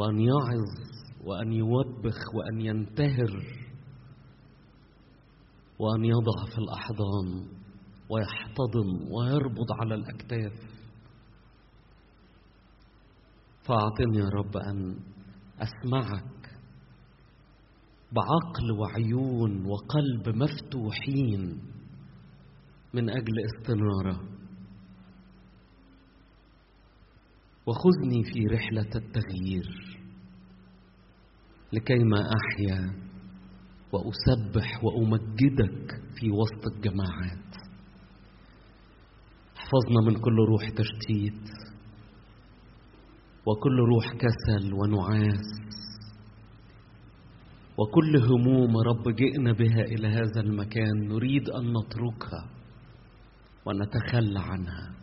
وأن يعظ وأن يوبخ وأن ينتهر وأن يضع في الأحضان ويحتضن ويربط على الأكتاف. فأعطني يا رب أن أسمعك بعقل وعيون وقلب مفتوحين من أجل استنارة وخذني في رحلة التغيير لكيما أحيا وأسبح وأمجدك في وسط الجماعات. احفظنا من كل روح تشتيت وكل روح كسل ونعاس وكل هموم رب جئنا بها إلى هذا المكان نريد أن نتركها ونتخلى عنها.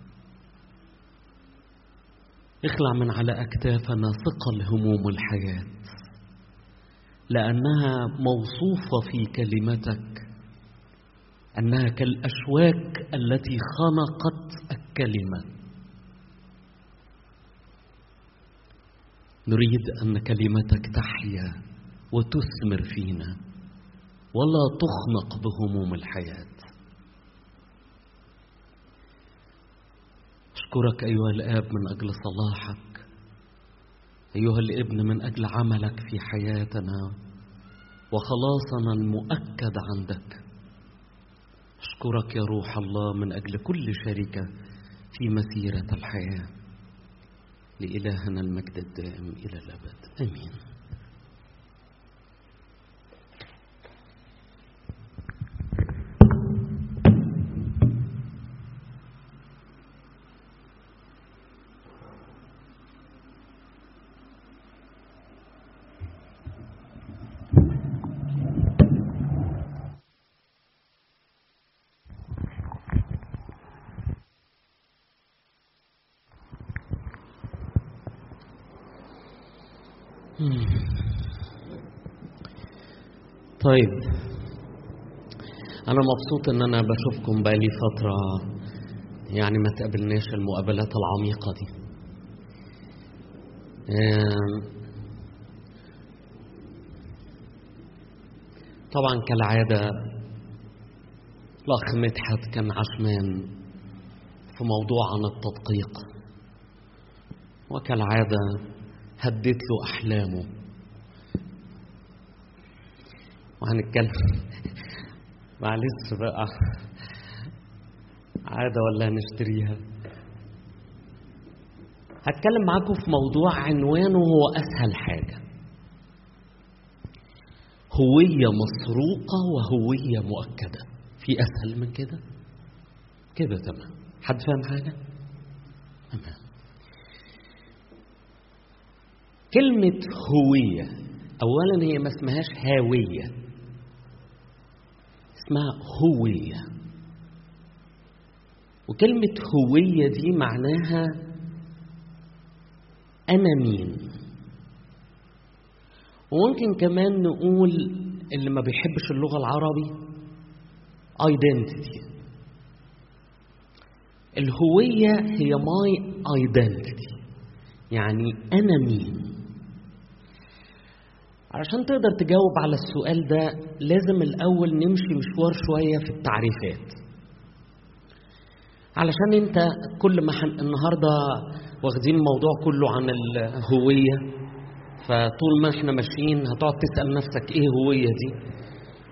اخلع من على أكتافنا ثقل هموم الحياة لأنها موصوفة في كلمتك أنها كالأشواك التي خنقت الكلمة. نريد أن كلمتك تحيا وتثمر فينا ولا تخنق بهموم الحياة. أشكرك أيها الآب من أجل صلاحك أيها الابن من أجل عملك في حياتنا وخلاصنا المؤكد عندك. أشكرك يا روح الله من أجل كل شركة في مسيرة الحياة لإلهنا المجد الدائم إلى الأبد. آمين. طيب. أنا مبسوط إن أنا بشوفكم بقالي فترة يعني ما تقابلناش المقابلات العميقة دي. طبعا كالعادة الأخ مدحت كان عشمان في موضوع عن التدقيق وكالعادة هديت له أحلامه. وهنتكلم. معلش بقى. عادة ولا هنشتريها هتكلم معاكم في موضوع عنوانه هو أسهل حاجة. هوية مسروقة وهوية مؤكدة. في أسهل من كده؟ كده تمام. حد فاهم حاجة؟ تمام. كلمة هوية أولا هي ما اسمهاش هاوية. اسمها هوية وكلمة هوية دي معناها أنا مين. وممكن كمان نقول اللي ما بيحبش اللغة العربي identity. الهوية هي my identity. يعني أنا مين. علشان تقدر تجاوب على السؤال ده لازم الأول نمشي مشوار شوية في التعريفات. علشان انت كل ما حن... النهاردة واخدين الموضوع كله عن الهوية فطول ما إحنا ماشيين هتقعد تسأل نفسك إيه هوية دي؟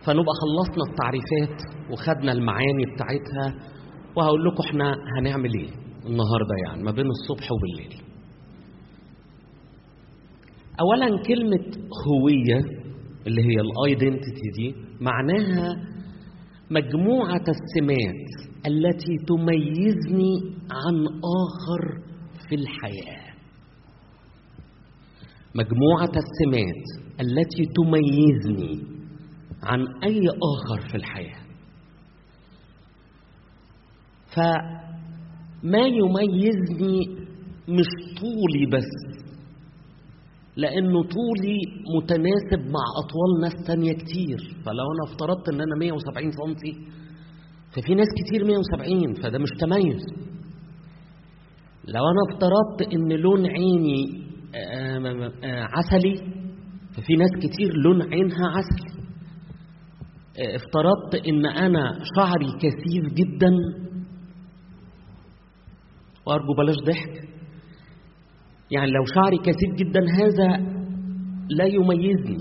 فنبقى خلصنا التعريفات وخدنا المعاني بتاعتها وهقول لكم إحنا هنعمل إيه النهاردة يعني ما بين الصبح وبالليل. اولا كلمة هوية اللي هي الايدنتيتي دي معناها مجموعة السمات التي تميزني عن آخر في الحياة. مجموعة السمات التي تميزني عن أي آخر في الحياة. فما يميزني مش طولي بس لأنه طولي متناسب مع اطوال ناس تانية كتير. فلو أنا افترضت إن أنا 170 سنتي ففي ناس كتير 170 فده مش تميز. لو أنا افترضت إن لون عيني آه، آه، عسلي ففي ناس كتير لون عينها عسلي آه، افترضت إن أنا شعري كثيف جدا وأرجو بلاش ضحك. يعني لو شعري كثيف جدا هذا لا يميزني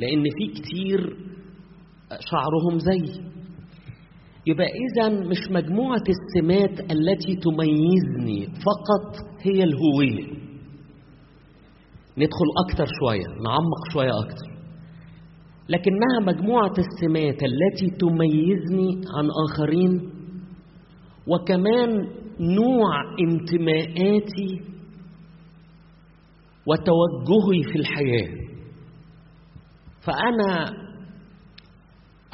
لأن في كتير شعرهم زي. يبقى اذا مش مجموعة السمات التي تميزني فقط هي الهوية. ندخل أكتر شوية نعمق شوية أكتر. لكنها مجموعة السمات التي تميزني عن آخرين وكمان نوع انتماءاتي وتوجهي في الحياة. فأنا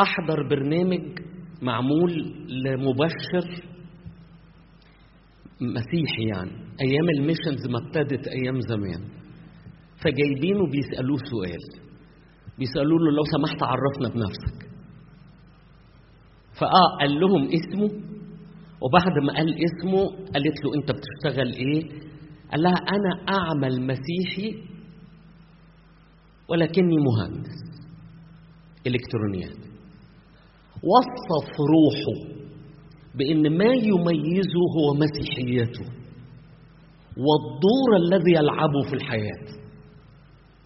أحضر برنامج معمول لمبشر مسيحي يعني أيام الميشنز ما ابتدت أيام زمان. فجايبينه بيسألوه سؤال. بيسالوا له لو سمحت عرفنا بنفسك. فآه قال لهم اسمه. وبعد ما قال اسمه قالت له أنت بتشتغل إيه؟ قال لها أنا أعمل مسيحي ولكني مهندس إلكترونيات. وصف روحه بأن ما يميزه هو مسيحيته والدور الذي يلعبه في الحياة.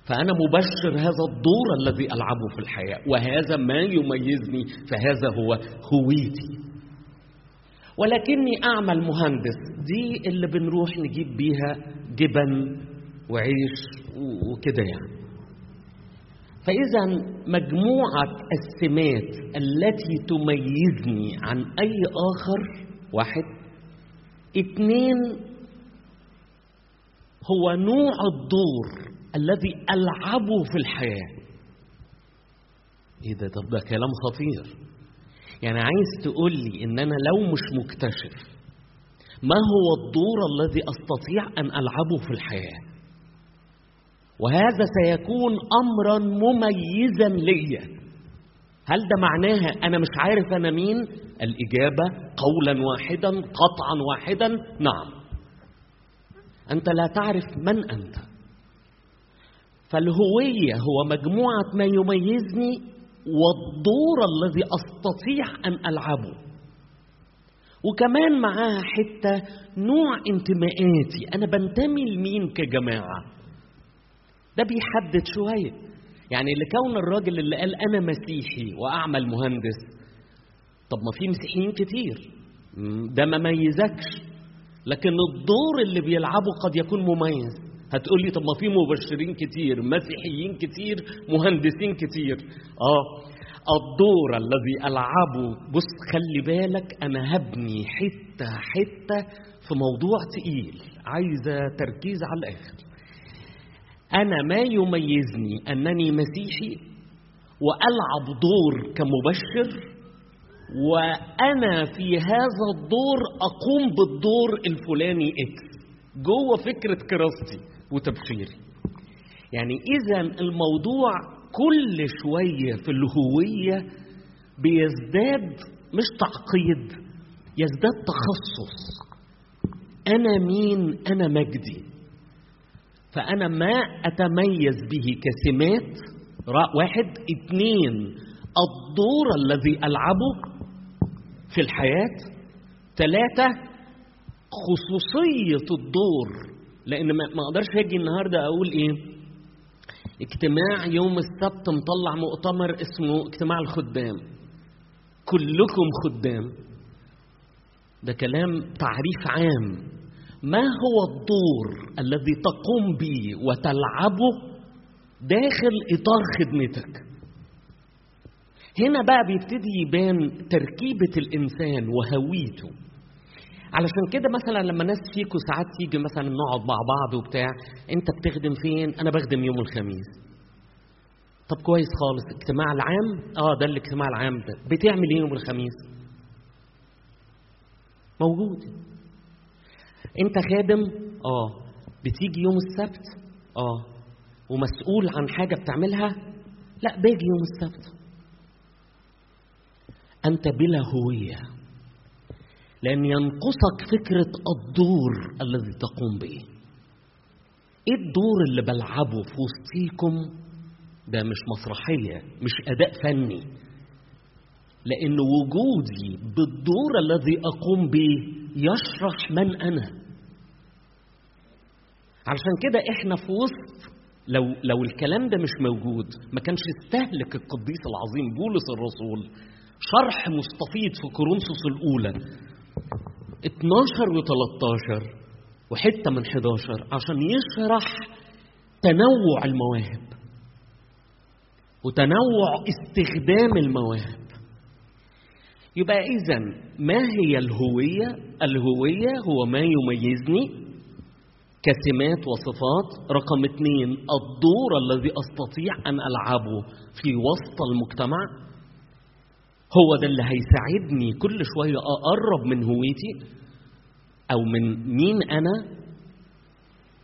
فأنا مبشر هذا الدور الذي ألعبه في الحياة وهذا ما يميزني فهذا هو هويتي. ولكني أعمل مهندس. دي اللي بنروح نجيب بيها جبن وعيش وكده يعني. فإذا مجموعة السمات التي تميزني عن أي آخر واحد اثنين هو نوع الدور الذي ألعبه في الحياة. إيه ده؟ طب ده كلام خطير. يعني عايز تقول لي إن أنا لو مش مكتشف ما هو الدور الذي أستطيع أن ألعبه في الحياة؟ وهذا سيكون امرا مميزا ليا. هل ده معناها أنا مش عارف أنا مين؟ الإجابة قولا واحدا قطعا واحدا نعم. أنت لا تعرف من أنت. فالهوية هو مجموعة ما يميزني والدور الذي أستطيع أن ألعبه. وكمان معاها حتة نوع انتماءاتي أنا بنتمي لمين كجماعة؟ ده بيحدد شوية يعني لكون الراجل اللي قال أنا مسيحي وأعمل مهندس طب ما في مسيحيين كتير. ده ما ميزكش. لكن الدور اللي بيلعبه قد يكون مميز. هتقول لي طب ما في مبشرين كتير مسيحيين كتير مهندسين كتير. آه الدور الذي ألعبه بص خلي بالك أنا هبني حتة حتة في موضوع تقيل عايزة تركيز على الآخر. أنا ما يميزني أنني مسيحي وألعب دور كمبشر وأنا في هذا الدور أقوم بالدور الفلاني إكس. جوه فكرة كراستي. وتبشيري يعني إذا الموضوع كل شوية في الهوية بيزداد مش تعقيد يزداد تخصص. أنا مين؟ أنا مجدي. فأنا ما أتميز به كسمات واحد. اثنين الدور الذي ألعبه في الحياة. ثلاثة خصوصية الدور لأن ما أقدرش أجي النهاردة أقول إيه. اجتماع يوم السبت مطلع مؤتمر اسمه اجتماع الخدام. كلكم خدام. ده كلام تعريف عام. ما هو الدور الذي تقوم به وتلعبه داخل إطار خدمتك؟ هنا بقى بيبتدي يبان تركيبة الإنسان وهويته. علشان كده مثلا لما ناس فيكم ساعات تيجي مثلا نقعد مع بعض وبتاع أنت بتخدم فين؟ أنا بخدم يوم الخميس. طب كويس خالص الاجتماع العام؟ آه ده الاجتماع العام ده. بتعمل إيه يوم الخميس؟ موجود. أنت خادم؟ آه. بتيجي يوم السبت؟ آه. ومسؤول عن حاجة بتعملها؟ لا باجي يوم السبت. أنت بلا هوية. لأن ينقصك فكرة الدور الذي تقوم به. إيه الدور اللي بلعبه في وسطيكم؟ ده مش مسرحية مش أداء فني. لأن وجودي بالدور الذي أقوم به يشرح من أنا. علشان كده إحنا في وسط لو لو الكلام ده مش موجود ما كانش يستهلك القديس العظيم بولس الرسول شرح مستفيض في كورنثوس الأولى. 12 و13 وحتة من 11 عشان يشرح تنوع المواهب وتنوع استخدام المواهب. يبقى اذا ما هي الهوية؟ الهوية هو ما يميزني كسمات وصفات. رقم اثنين الدور الذي أستطيع أن ألعبه في وسط المجتمع. هو ده اللي هيساعدني كل شوية أقرب من هويتي أو من مين أنا؟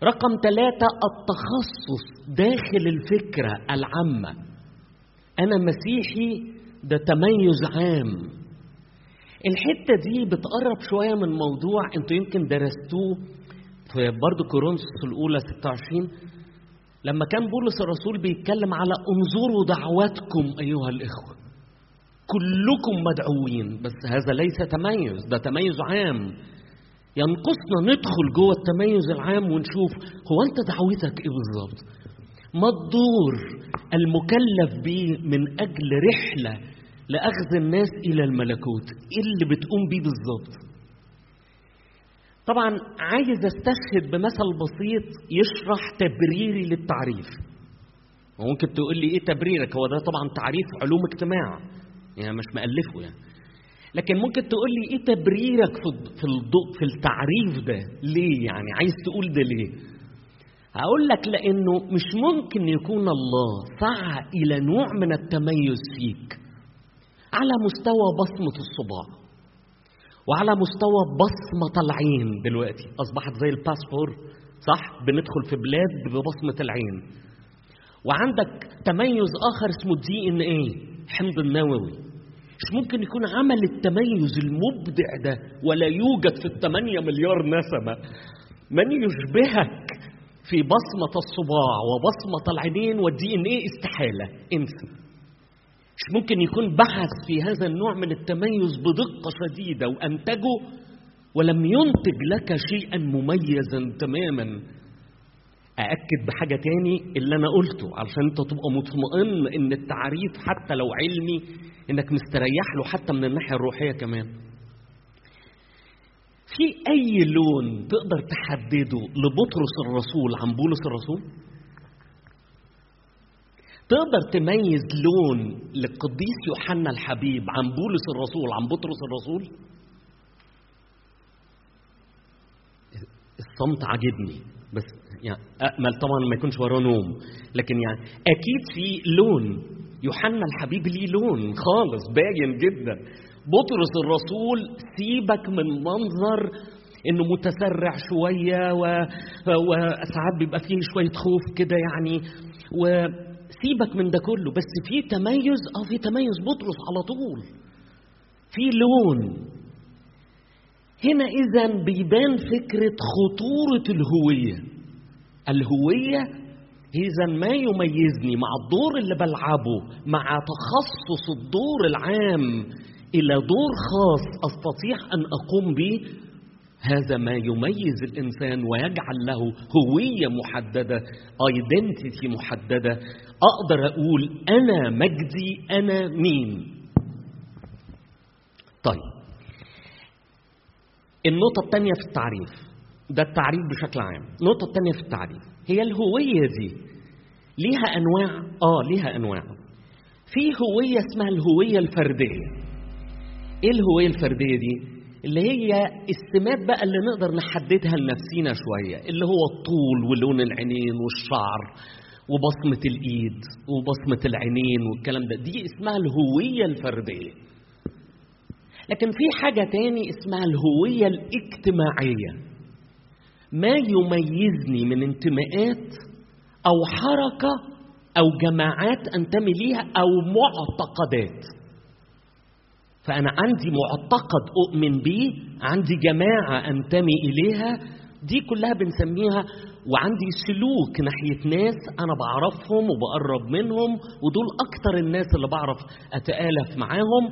رقم ثلاثة التخصص داخل الفكرة العامة. أنا مسيحي ده تميز عام. الحتة دي بتقرب شوية من موضوع أنتوا يمكن درستوه في برضه كورنثوس الأولى 26 لما كان بولس الرسول بيتكلم على انظروا دعواتكم أيها الإخوة. كلكم مدعوين. بس هذا ليس تميز ده تميز عام. ينقصنا ندخل جوه التميز العام ونشوف هو أنت دعوتك إيه بالظبط؟ ما الدور المكلف به من أجل رحلة لأخذ الناس إلى الملكوت؟ إيه اللي بتقوم بيه بالظبط؟ طبعا عايز استشهد بمثل بسيط يشرح تبريري للتعريف. وممكن تقول لي إيه تبريرك؟ هو ده طبعا تعريف علوم اجتماع. يعني مش مألفه يعني. لكن ممكن تقول لي إيه تبريرك في في الضوء في التعريف ده؟ ليه يعني؟ عايز تقول ده ليه؟ هقول لك لأنه مش ممكن يكون الله سعى إلى نوع من التميز فيك على مستوى بصمة الصباع وعلى مستوى بصمة العين دلوقتي. أصبحت زي الباسبور صح؟ بندخل في بلاد ببصمة العين. وعندك تميز آخر اسمه ال DNA. حمض النووي. مش ممكن يكون عمل التميز المبدع ده؟ ولا يوجد في الثمانية مليار نسمة من يشبهك في بصمة الصباع وبصمة العينين وال DNA استحالة انسى مش ممكن يكون بحث في هذا النوع من التميز بدقة شديدة وأنتجه ولم ينتج لك شيئا مميزا تماما؟ أأكد بحاجة تاني اللي أنا قلته علشان أنت تبقى مطمئن إن التعريف حتى لو علمي إنك مستريح له حتى من الناحية الروحية كمان. في أي لون تقدر تحدده لبطرس الرسول عن بولس الرسول؟ تقدر تميز لون للقديس يوحنا الحبيب عن بولس الرسول عن بطرس الرسول؟ الصمت عاجبني بس يعني امل طبعا ما يكونش وراه نوم. لكن يعني أكيد في لون. يوحنا الحبيب ليه لون خالص باين جدا. بطرس الرسول سيبك من منظر إنه متسرع شوية. وساعات بيبقى فيه شوية خوف كده يعني. وسيبك من ده كله بس في تميز آه في تميز بطرس على طول. في لون. هنا اذا بيبان فكرة خطورة الهوية. الهوية إذا ما يميزني مع الدور اللي بلعبه مع تخصص الدور العام إلى دور خاص أستطيع أن أقوم به هذا ما يميز الإنسان ويجعل له هوية محددة ايدنتيتي محددة. أقدر أقول أنا مجدي أنا مين؟ طيب النقطة الثانية في التعريف. ده التعريف بشكل عام. النقطة الثانية في التعريف هي الهوية دي ليها أنواع آه ليها أنواع. في هوية اسمها الهوية الفردية. إيه الهوية الفردية دي؟ اللي هي السمات بقى اللي نقدر نحددها لنفسينا شوية اللي هو الطول ولون العينين والشعر وبصمة الإيد وبصمة العينين والكلام ده. دي اسمها الهوية الفردية. لكن في حاجة تاني اسمها الهوية الاجتماعية. ما يميزني من انتماءات أو حركة أو جماعات أنتمي ليها أو معتقدات. فأنا عندي معتقد أؤمن به عندي جماعة أنتمي إليها دي كلها بنسميها وعندي سلوك ناحية ناس أنا بعرفهم وبقرب منهم ودول أكتر الناس اللي بعرف أتآلف معاهم.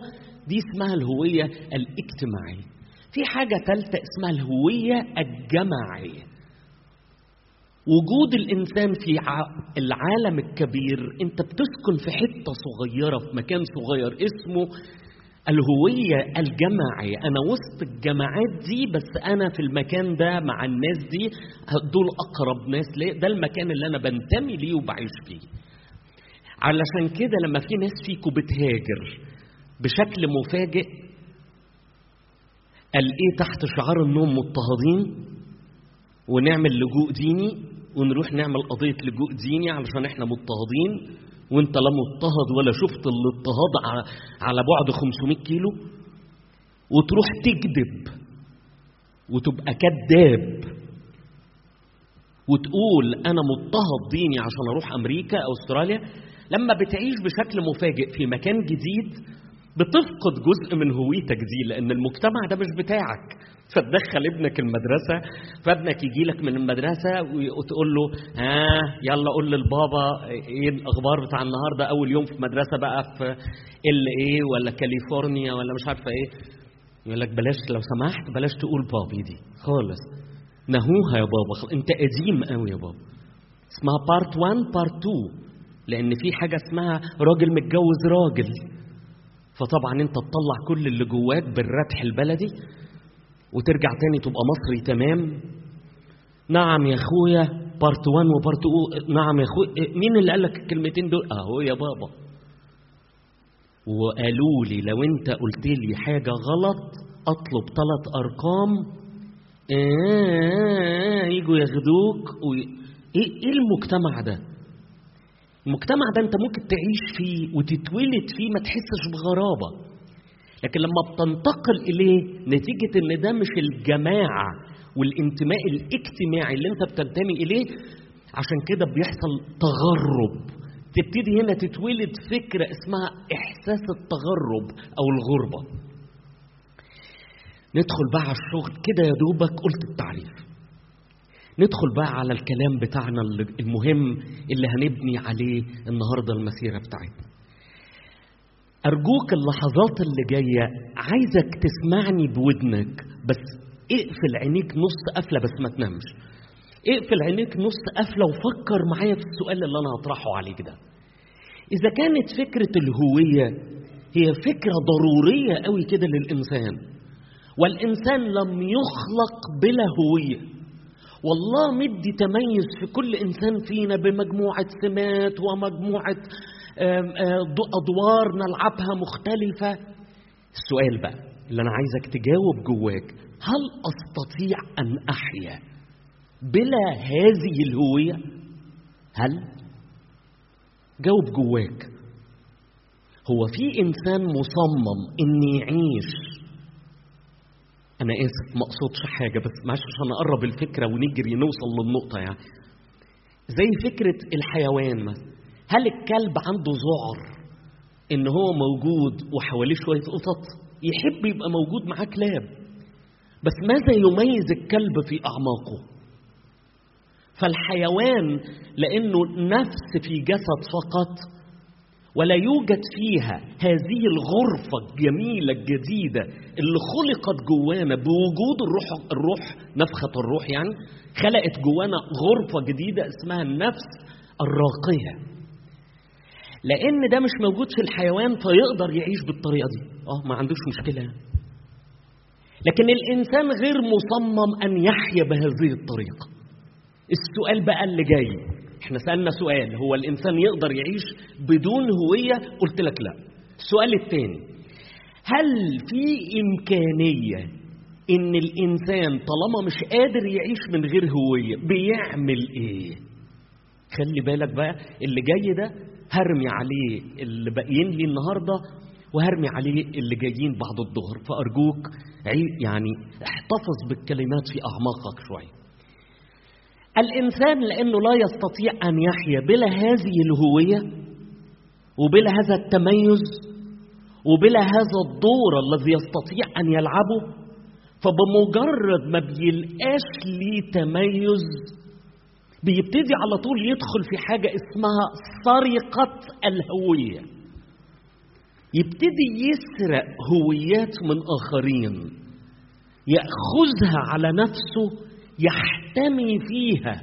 دي اسمها الهوية الاجتماعية. في حاجة ثالثة اسمها الهوية الجماعية. وجود الإنسان في العالم الكبير أنت بتسكن في حتة صغيرة في مكان صغير اسمه الهوية الجماعية. أنا وسط الجماعات دي بس أنا في المكان ده مع الناس دي دول أقرب ناس ليه ده المكان اللي أنا بنتمي ليه وبعيش فيه. علشان كده لما في ناس فيكم بتهاجر بشكل مفاجئ قال إيه تحت شعار انهم مضطهدين؟ ونعمل لجوء ديني ونروح نعمل قضية لجوء ديني علشان إحنا مضطهدين. وإنت لا مضطهد ولا شفت الاضطهاد على بعد 500 كيلو. وتروح تكذب وتبقى كذاب. وتقول أنا مضطهد ديني عشان أروح أمريكا أو أستراليا. لما بتعيش بشكل مفاجئ في مكان جديد بتفقد جزء من هويتك دي لأن المجتمع ده مش بتاعك. فتدخل ابنك المدرسة فابنك يجي لك من المدرسة وتقول له ها يلا قول للبابا إيه الأخبار بتاع النهارده أول يوم في مدرسة بقى في LA ولا كاليفورنيا ولا مش عارفة إيه. يقول لك بلاش لو سمحت بلاش تقول بابي دي. خالص. نهوها يا بابا أنت قديم قوي يا بابا. اسمها part 1 part 2 لأن في حاجة اسمها راجل متجوز راجل. فطبعا أنت تطلع كل اللي جواك بالردح البلدي وترجع تاني تبقى مصري تمام؟ نعم يا أخويا part 1 و part 2 نعم يا أخويا. مين اللي قال لك الكلمتين دول؟ أهو يا بابا. وقالوا لي لو أنت قلت لي حاجة غلط أطلب ثلاث أرقام. آه يجوا ياخدوك. و... إيه إيه المجتمع ده؟ المجتمع ده انت ممكن تعيش فيه وتتولد فيه ما تحسش بغرابة. لكن لما بتنتقل إليه نتيجة إن ده مش الجماعة والانتماء الاجتماعي اللي انت بتنتمي إليه عشان كده بيحصل تغرب. تبتدي هنا تتولد فكرة اسمها إحساس التغرب أو الغربة. ندخل بقى على الشغل كده يا دوبك قلت التعريف. ندخل بقى على الكلام بتاعنا المهم اللي هنبني عليه النهارده المسيرة بتاعتنا. أرجوك اللحظات اللي جاية عايزك تسمعني بودنك بس اقفل عينيك نص قفلة بس ما تنامش. اقفل عينيك نص قفلة وفكر معايا في السؤال اللي أنا هطرحه عليك ده. إذا كانت فكرة الهوية هي فكرة ضرورية قوي كده للإنسان والإنسان لم يخلق بلا هوية. والله مدي تميز في كل إنسان فينا بمجموعة سمات ومجموعة أدوار نلعبها مختلفة. السؤال بقى اللي أنا عايزك تجاوب جواك هل أستطيع أن أحيا بلا هذه الهوية؟ هل؟ جاوب جواك. هو في إنسان مصمم إن يعيش أنا آسف ما أقصدش حاجة بس معلش عشان أقرب الفكرة ونجري نوصل للنقطة يعني. زي فكرة الحيوان مثلا. هل الكلب عنده ذعر إن هو موجود وحواليه شوية قطط؟ يحب يبقى موجود معاه كلاب. بس ماذا يميز الكلب في أعماقه؟ فالحيوان لأنه نفس في جسد فقط ولا يوجد فيها هذه الغرفة الجميلة الجديدة اللي خلقت جوانا بوجود الروح الروح نفخة الروح يعني خلقت جوانا غرفة جديدة اسمها النفس الراقية. لأن ده مش موجود في الحيوان فيقدر يعيش بالطريقة دي. آه ما عندوش مشكلة. لكن الإنسان غير مصمم أن يحيا بهذه الطريقة. السؤال بقى اللي جاي. إحنا سألنا سؤال هو الإنسان يقدر يعيش بدون هوية؟ قلت لك لا. السؤال الثاني هل في إمكانية إن الإنسان طالما مش قادر يعيش من غير هوية بيعمل إيه؟ خلي بالك بقى اللي جاي ده هرمي عليه اللي باقيين لي النهارده وهرمي عليه اللي جايين بعد الظهر. فأرجوك يعني احتفظ بالكلمات في أعماقك شوية. الإنسان لأنه لا يستطيع أن يحيا بلا هذه الهوية وبلا هذا التميز وبلا هذا الدور الذي يستطيع أن يلعبه فبمجرد ما بيلقاش ليه تميز بيبتدي على طول يدخل في حاجة اسمها سرقة الهوية. يبتدي يسرق هويات من آخرين يأخذها على نفسه يحتمي فيها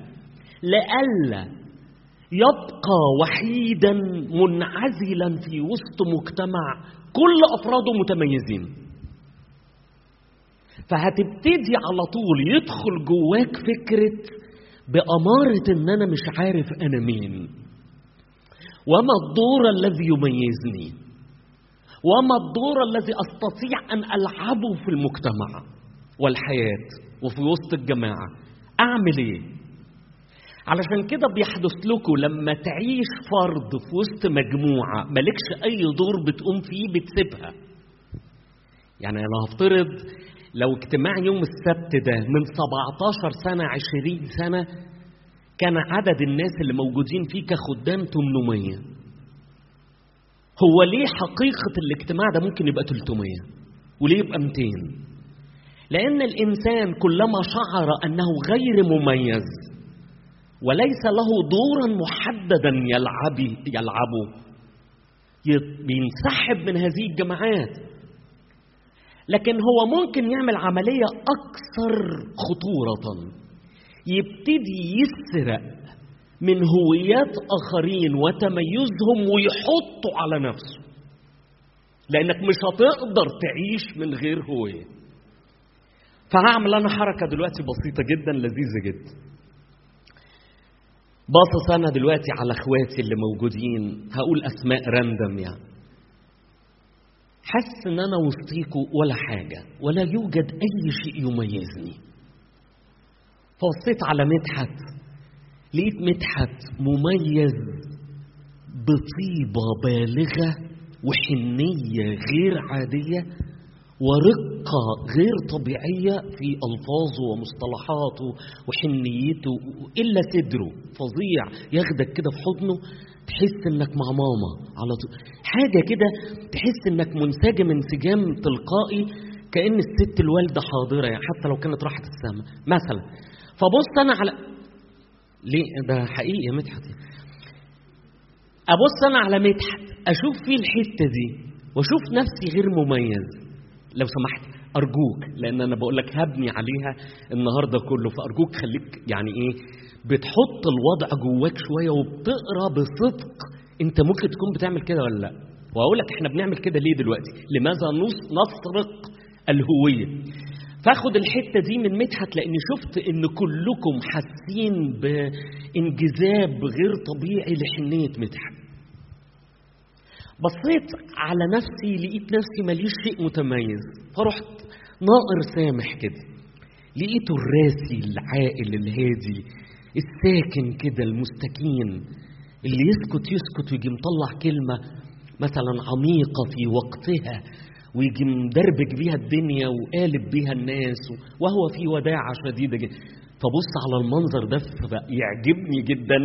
لئلا يبقى وحيدا منعزلا في وسط مجتمع كل أفراده متميزين. فهتبتدي على طول يدخل جواك فكرة بأمارة إن أنا مش عارف أنا مين. وما الدور الذي يميزني؟ وما الدور الذي أستطيع أن ألعبه في المجتمع والحياة؟ وفي وسط الجماعة. أعمل إيه؟ علشان كده بيحدث لكم لما تعيش فرد في وسط مجموعة مالكش أي دور بتقوم فيه بتسيبها. يعني أنا هفترض لو اجتماع يوم السبت ده من 17 سنة 20 سنة كان عدد الناس اللي موجودين فيه كخدام 800 هو ليه حقيقة الاجتماع ده ممكن يبقى 300 وليه يبقى 200 لأن الإنسان كلما شعر أنه غير مميز وليس له دورا محددا يلعب يلعبه بينسحب من هذه الجماعات. لكن هو ممكن يعمل عملية أكثر خطورة. يبتدي يسرق من هويات آخرين وتميزهم ويحطه على نفسه. لأنك مش هتقدر تعيش من غير هوية. فهعمل أنا حركة دلوقتي بسيطة جدا لذيذة جدا. باصص أنا دلوقتي على إخواتي اللي موجودين. هقول أسماء راندم يعني. حس إن أنا وسطيكوا ولا حاجة ولا يوجد أي شيء يميزني. فبصيت على مدحت لقيت مدحت مميز بطيبة بالغة وحنية غير عادية. ورقة غير طبيعية في ألفاظه ومصطلحاته وحنيته إلا صدره فظيع ياخدك كده في حضنه تحس إنك مع ماما على طول. حاجة كده تحس إنك منسجم انسجام تلقائي كأن الست الوالدة حاضرة يعني حتى لو كانت راحت السما. مثلا فبص أنا على ليه؟ ده حقيقي يا مدحت. أبص أنا على مدحت أشوف فيه الحتة دي وأشوف نفسي غير مميز. لو سمحت أرجوك لأن أنا بقول لك هبني عليها النهارده كله. فأرجوك خليك يعني إيه بتحط الوضع جواك شوية وبتقرأ بصدق. أنت ممكن تكون بتعمل كده ولا لأ؟ وأقول لك إحنا بنعمل كده ليه دلوقتي؟ لماذا نسرق الهوية؟ فاخد الحتة دي من مدحت لأني شفت إن كلكم حاسين بإنجذاب غير طبيعي لحنية مدحت بصيت على نفسي لقيت نفسي ماليش شيء متميز. فرحت ناقر سامح كده. لقيته الراسي العاقل الهادي الساكن كده المستكين. اللي يسكت يسكت ويجي مطلع كلمة مثلا عميقة في وقتها ويجي مدربك بيها الدنيا وقالب بيها الناس وهو في وداعة شديدة جدا. فبص على المنظر ده يعجبني جدا.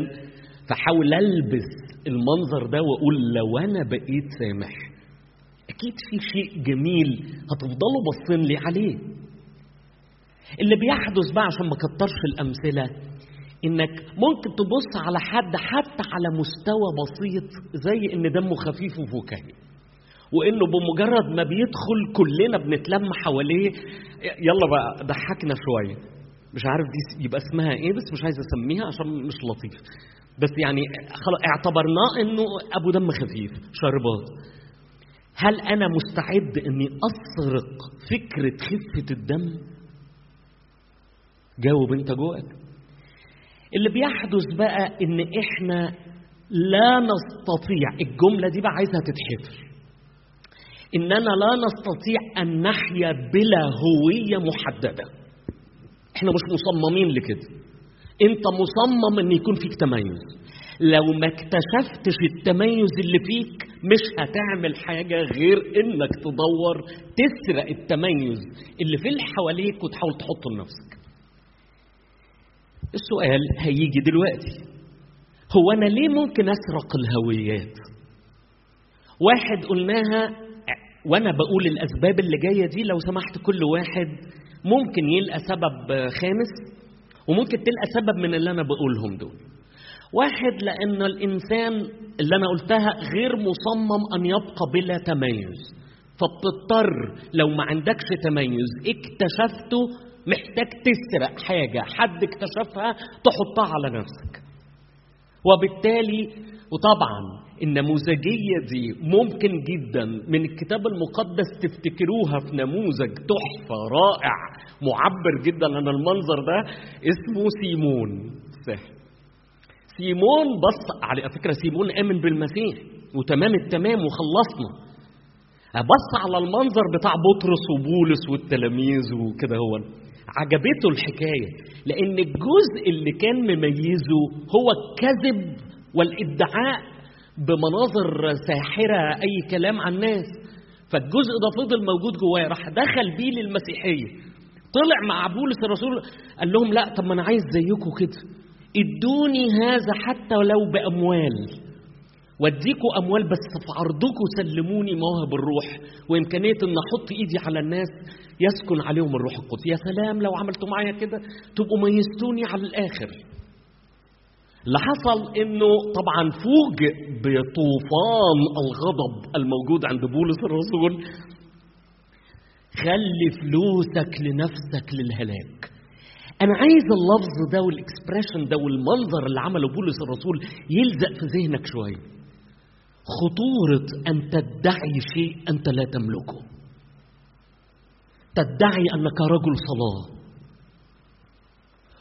فحاول ألبس المنظر ده وأقول لو أنا بقيت سامح أكيد في شيء جميل هتفضلوا باصين لي عليه. اللي بيحدث بقى عشان ما كترش الأمثلة إنك ممكن تبص على حد حتى على مستوى بسيط زي إن دمه خفيف وفكاهي وإنه بمجرد ما بيدخل كلنا بنتلم حواليه يلا بقى ضحكنا شوية. مش عارف دي يبقى اسمها إيه بس مش عايز أسميها عشان مش لطيف. بس يعني خلاص اعتبرناه إنه أبو دم خفيف شربات هل أنا مستعد إني أسرق فكرة خفة الدم؟ جاوب أنت جواك. اللي بيحدث بقى إن إحنا لا نستطيع الجملة دي بقى عايزها تتحفر. إننا لا نستطيع أن نحيا بلا هوية محددة. إحنا مش مصممين لكده. انت مصمم ان يكون فيك تميز. لو ما اكتشفتش التميز اللي فيك مش هتعمل حاجة غير انك تدور تسرق التميز اللي في اللي حواليك وتحاول تحطه لنفسك. السؤال هيجي دلوقتي. هو أنا ليه ممكن أسرق الهويات؟ واحد قلناها وأنا بقول الأسباب اللي جاية دي لو سمحت كل واحد ممكن يلقى سبب خامس. وممكن تلقى سبب من اللي أنا بقولهم دول. واحد لأن الإنسان اللي أنا قلتها غير مصمم أن يبقى بلا تميز. فبتضطر لو ما عندكش تميز اكتشفته محتاج تسرق حاجة. حد اكتشفها تحطها على نفسك. وبالتالي وطبعا النموذجية دي ممكن جدا من الكتاب المقدس تفتكروها في نموذج تحفة رائع معبر جدا عن المنظر ده اسمه سيمون. الساحر سيمون بص على فكرة سيمون آمن بالمسيح وتمام التمام وخلصنا. بص على المنظر بتاع بطرس وبولس والتلاميذ وكده هو. عجبته الحكاية لأن الجزء اللي كان مميزه هو الكذب والإدعاء بمناظر ساحرة أي كلام عن الناس فالجزء ده فضل موجود جواه راح دخل بيه للمسيحية. طلع مع بولس الرسول قال لهم لا طب ما أنا عايز زيكم كده. ادوني هذا حتى ولو بأموال. واديكوا أموال بس في عرضكم سلموني مواهب الروح. وإمكانية إن أحط إيدي على الناس يسكن عليهم الروح القدس. يا سلام لو عملتوا معايا كده تبقوا ميزتوني على الآخر. اللي حصل إنه طبعا فوجئ بطوفان الغضب الموجود عند بولس الرسول. خلي فلوسك لنفسك للهلاك. أنا عايز اللفظ ده وال expression ده والمنظر اللي عمله بولس الرسول يلزق في ذهنك شوية. خطورة أن تدعي شيء أنت لا تملكه. تدعي أنك رجل صلاة.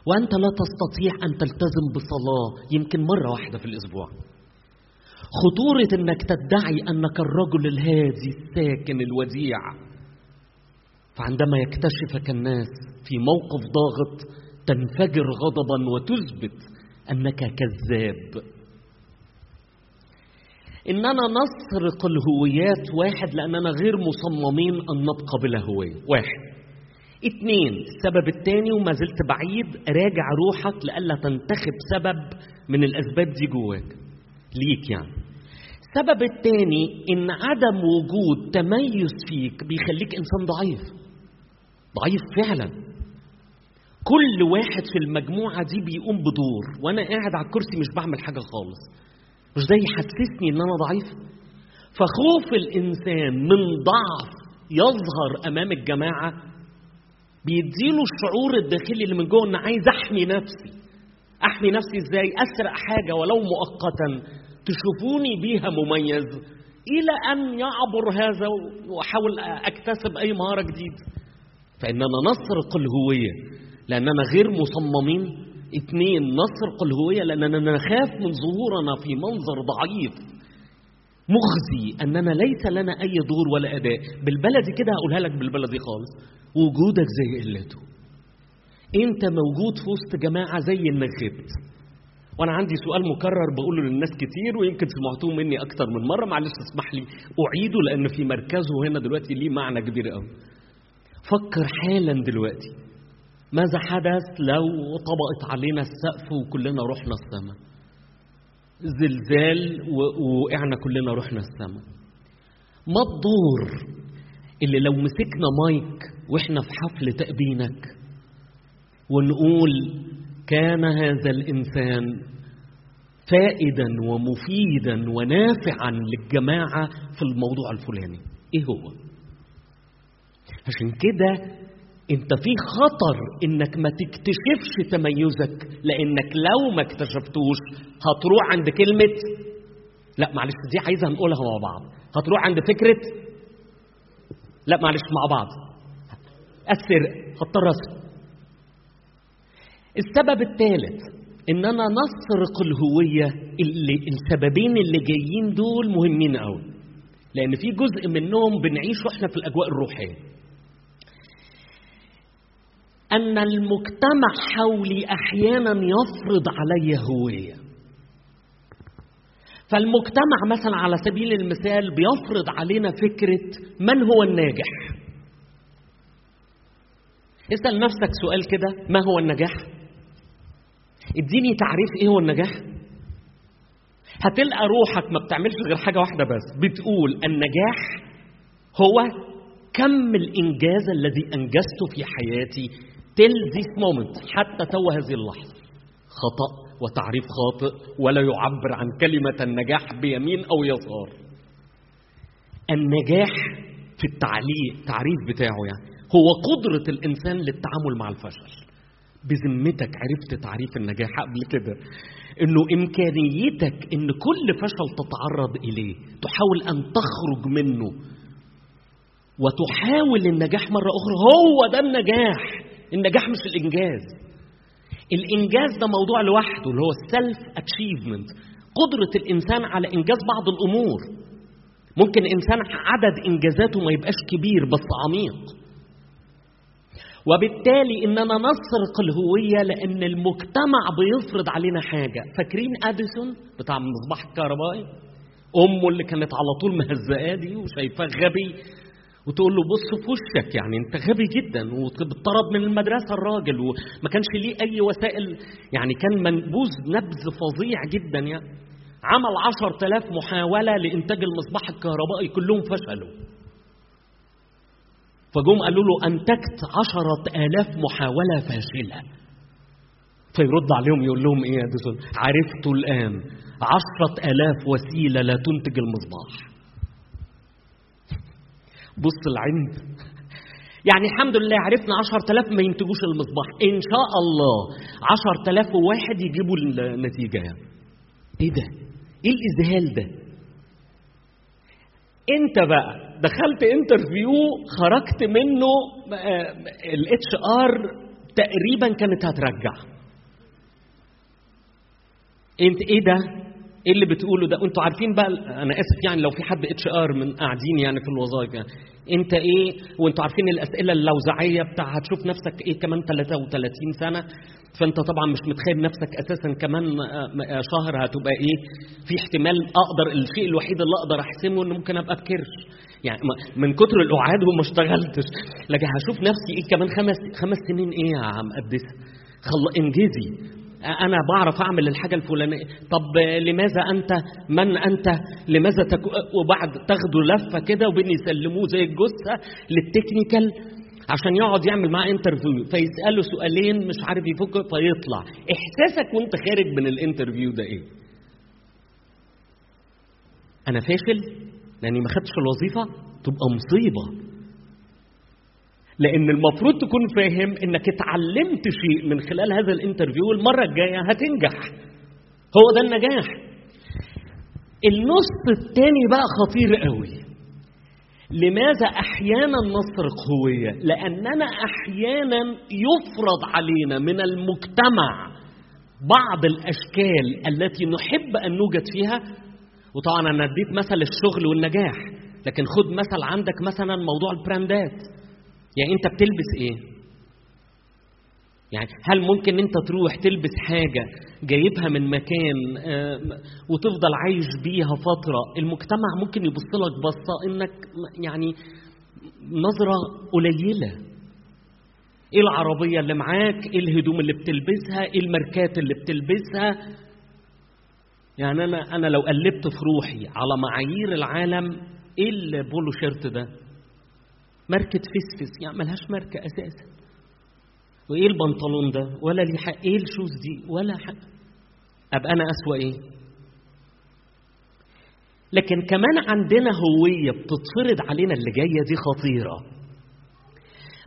وأنت لا تستطيع أن تلتزم بصلاة يمكن مرة واحدة في الأسبوع. خطورة أنك تدعي أنك الرجل الهادي الساكن الوديع. فعندما يكتشفك الناس في موقف ضاغط تنفجر غضبا وتثبت أنك كذاب. إننا نسرق الهويات واحد لأننا غير مصممين أن نبقى بلا هوية. واحد. اتنين السبب التاني وما زلت بعيد راجع روحك لألا تنتخب سبب من الأسباب دي جواك. ليك يعني. السبب التاني إن عدم وجود تميز فيك بيخليك إنسان ضعيف. ضعيف فعلا. كل واحد في المجموعة دي بيقوم بدور وأنا قاعد على الكرسي مش بعمل حاجة خالص. مش ده يحسسني إن أنا ضعيف. فخوف الإنسان من ضعف يظهر أمام الجماعة بيديله الشعور الداخلي اللي من جوه ان عايز أحمي نفسي. أحمي نفسي إزاي؟ أسرق حاجة ولو مؤقتا. تشوفوني بيها مميز. إلى أن يعبر هذا وأحاول أكتسب أي مهارة جديدة. فإننا نسرق الهويه لأننا غير مصممين. اثنين نسرق الهوية لأننا نخاف من ظهورنا في منظر ضعيف. مخزي أننا ليس لنا أي دور ولا أداء. بالبلدي كده هقولها لك بالبلدي خالص. وجودك زي قلته. أنت موجود في وسط جماعة زي إنك غبت وأنا عندي سؤال مكرر بقوله للناس كتير ويمكن سمعتوه مني أكتر من مرة. معلش اسمح لي أعيده لأن في مركزه هنا دلوقتي ليه معنى كبير قوي. فكر حالا دلوقتي. ماذا حدث لو طبقت علينا السقف وكلنا رحنا السماء؟ زلزال ووقعنا كلنا رحنا السماء ما الدور اللي لو مسكنا مايك وإحنا في حفل تأبينك ونقول كان هذا الإنسان فائدا ومفيدا ونافعا للجماعة في الموضوع الفلاني. إيه هو؟ عشان كده انت في خطر انك ما تكتشفش تميزك لانك لو ما اكتشفتوش هتروح عند كلمة لا معلش دي عايزة نقولها مع بعض هتروح عند فكرة لا معلش مع بعض السرق هضطر اسرق السبب الثالث إننا نسرق الهوية اللي السببين اللي جايين دول مهمين قوي لأن في جزء منهم بنعيشه إحنا في الأجواء الروحية. أن المجتمع حولي أحيانا يفرض علي هوية. فالمجتمع مثلا على سبيل المثال بيفرض علينا فكرة من هو الناجح. اسأل نفسك سؤال كده ما هو النجاح؟ اديني تعريف إيه هو النجاح. هتلقى روحك ما بتعملش غير حاجة واحدة بس بتقول النجاح هو كم الإنجاز الذي أنجزته في حياتي till this moment حتى تو هذه اللحظة. خطأ وتعريف خاطئ ولا يعبر عن كلمة النجاح بيمين أو يسار. النجاح في التعليق تعريف بتاعه يعني هو قدرة الإنسان للتعامل مع الفشل. بذمتك عرفت تعريف النجاح قبل كده. إنه إمكانيتك إن كل فشل تتعرض إليه تحاول أن تخرج منه. وتحاول النجاح مرة أخرى هو ده النجاح. النجاح مش الإنجاز. الإنجاز ده موضوع لوحده اللي هو السلف اتشيفمنت قدرة الإنسان على إنجاز بعض الأمور. ممكن إنسان عدد إنجازاته ما يبقاش كبير بس عميق. وبالتالي إننا نسرق الهوية لأن المجتمع بيفرض علينا حاجة. فاكرين أديسون بتاع المصباح الكهربائي؟ أمه اللي كانت على طول مهزقاه دي وشايفاه غبي. وتقول له بص في وشك يعني انت غبي جدا وبتطرد من المدرسة الراجل وما كانش ليه أي وسائل يعني كان منبوذ نبذ فظيع جدا يعني. عمل عشر تلاف محاولة لإنتاج المصباح الكهربائي كلهم فشلوا. فجم قالوا له أنتجت عشرة آلاف محاولة فاشلة. فيرد عليهم يقول لهم إيه يا دسون عرفت الآن عشرة آلاف وسيلة لا تنتج المصباح. بص العند يعني الحمد لله عرفنا عشر تلاف ما ينتجوش المصباح إن شاء الله عشر تلاف وواحد يجيبوا النتيجة يعني. إيه ده؟ إيه الإذهال ده؟ أنت بقى دخلت interview خرجت منه ال HR تقريبا كانت هترجع أنت إيه ده إيه اللي بتقوله ده؟ أنتوا عارفين بقى أنا آسف يعني لو في حد HR من قاعدين يعني في الوظائف يعني. أنت إيه؟ وأنتوا عارفين الأسئلة اللوذعية بتاع هتشوف نفسك إيه كمان 33 سنة. فأنت طبعا مش متخيل نفسك أساسا كمان شهر هتبقى إيه؟ في احتمال أقدر الشيء الوحيد اللي أقدر أحسمه ان ممكن أبقى بكرش يعني من كتر القعاد وما اشتغلتش. لكن هشوف نفسي إيه كمان خمس خمس سنين إيه يا عم قدسها خل انجزي أنا بعرف أعمل الحاجة الفلانية. طب لماذا أنت؟ من أنت؟ لماذا تكو... وبعد تاخدوا لفة كده وبين يسلموه زي الجثة لل technical عشان يقعد يعمل معاه interview فيساله سؤالين مش عارف يفك فيطلع. إحساسك وأنت خارج من ال interview ده إيه؟ أنا فاشل؟ لأني ما خدتش الوظيفة؟ تبقى مصيبة. لأن المفروض تكون فاهم إنك اتعلمت شيء من خلال هذا ال interview والمرة الجاية هتنجح. هو ده النجاح. النص الثاني بقى خطير قوي. لماذا أحيانا نسرق هويه لأننا أحيانا يفرض علينا من المجتمع بعض الأشكال التي نحب أن نوجد فيها. وطبعا أنا اديت مثل الشغل والنجاح لكن خد مثل عندك مثلا موضوع البراندات. يعني انت بتلبس إيه؟ يعني هل ممكن انت تروح تلبس حاجة جايبها من مكان وتفضل عايش بيها فترة؟ المجتمع ممكن يبص لك بصة انك يعني نظرة قليلة. إيه العربية اللي معاك؟ إيه الهدوم اللي بتلبسها؟ إيه الماركات اللي بتلبسها؟ يعني أنا أنا لو قلبت في روحي على معايير العالم إيه البولو شيرت ده؟ ماركة فسفس يعني ملهاش ماركة أساسا. وإيه البنطلون ده؟ ولا ليه حق. إيه الشوز دي؟ ولا حق. أبقى أنا أسوأ إيه؟ لكن كمان عندنا هوية بتتفرض علينا اللي جاية دي خطيرة.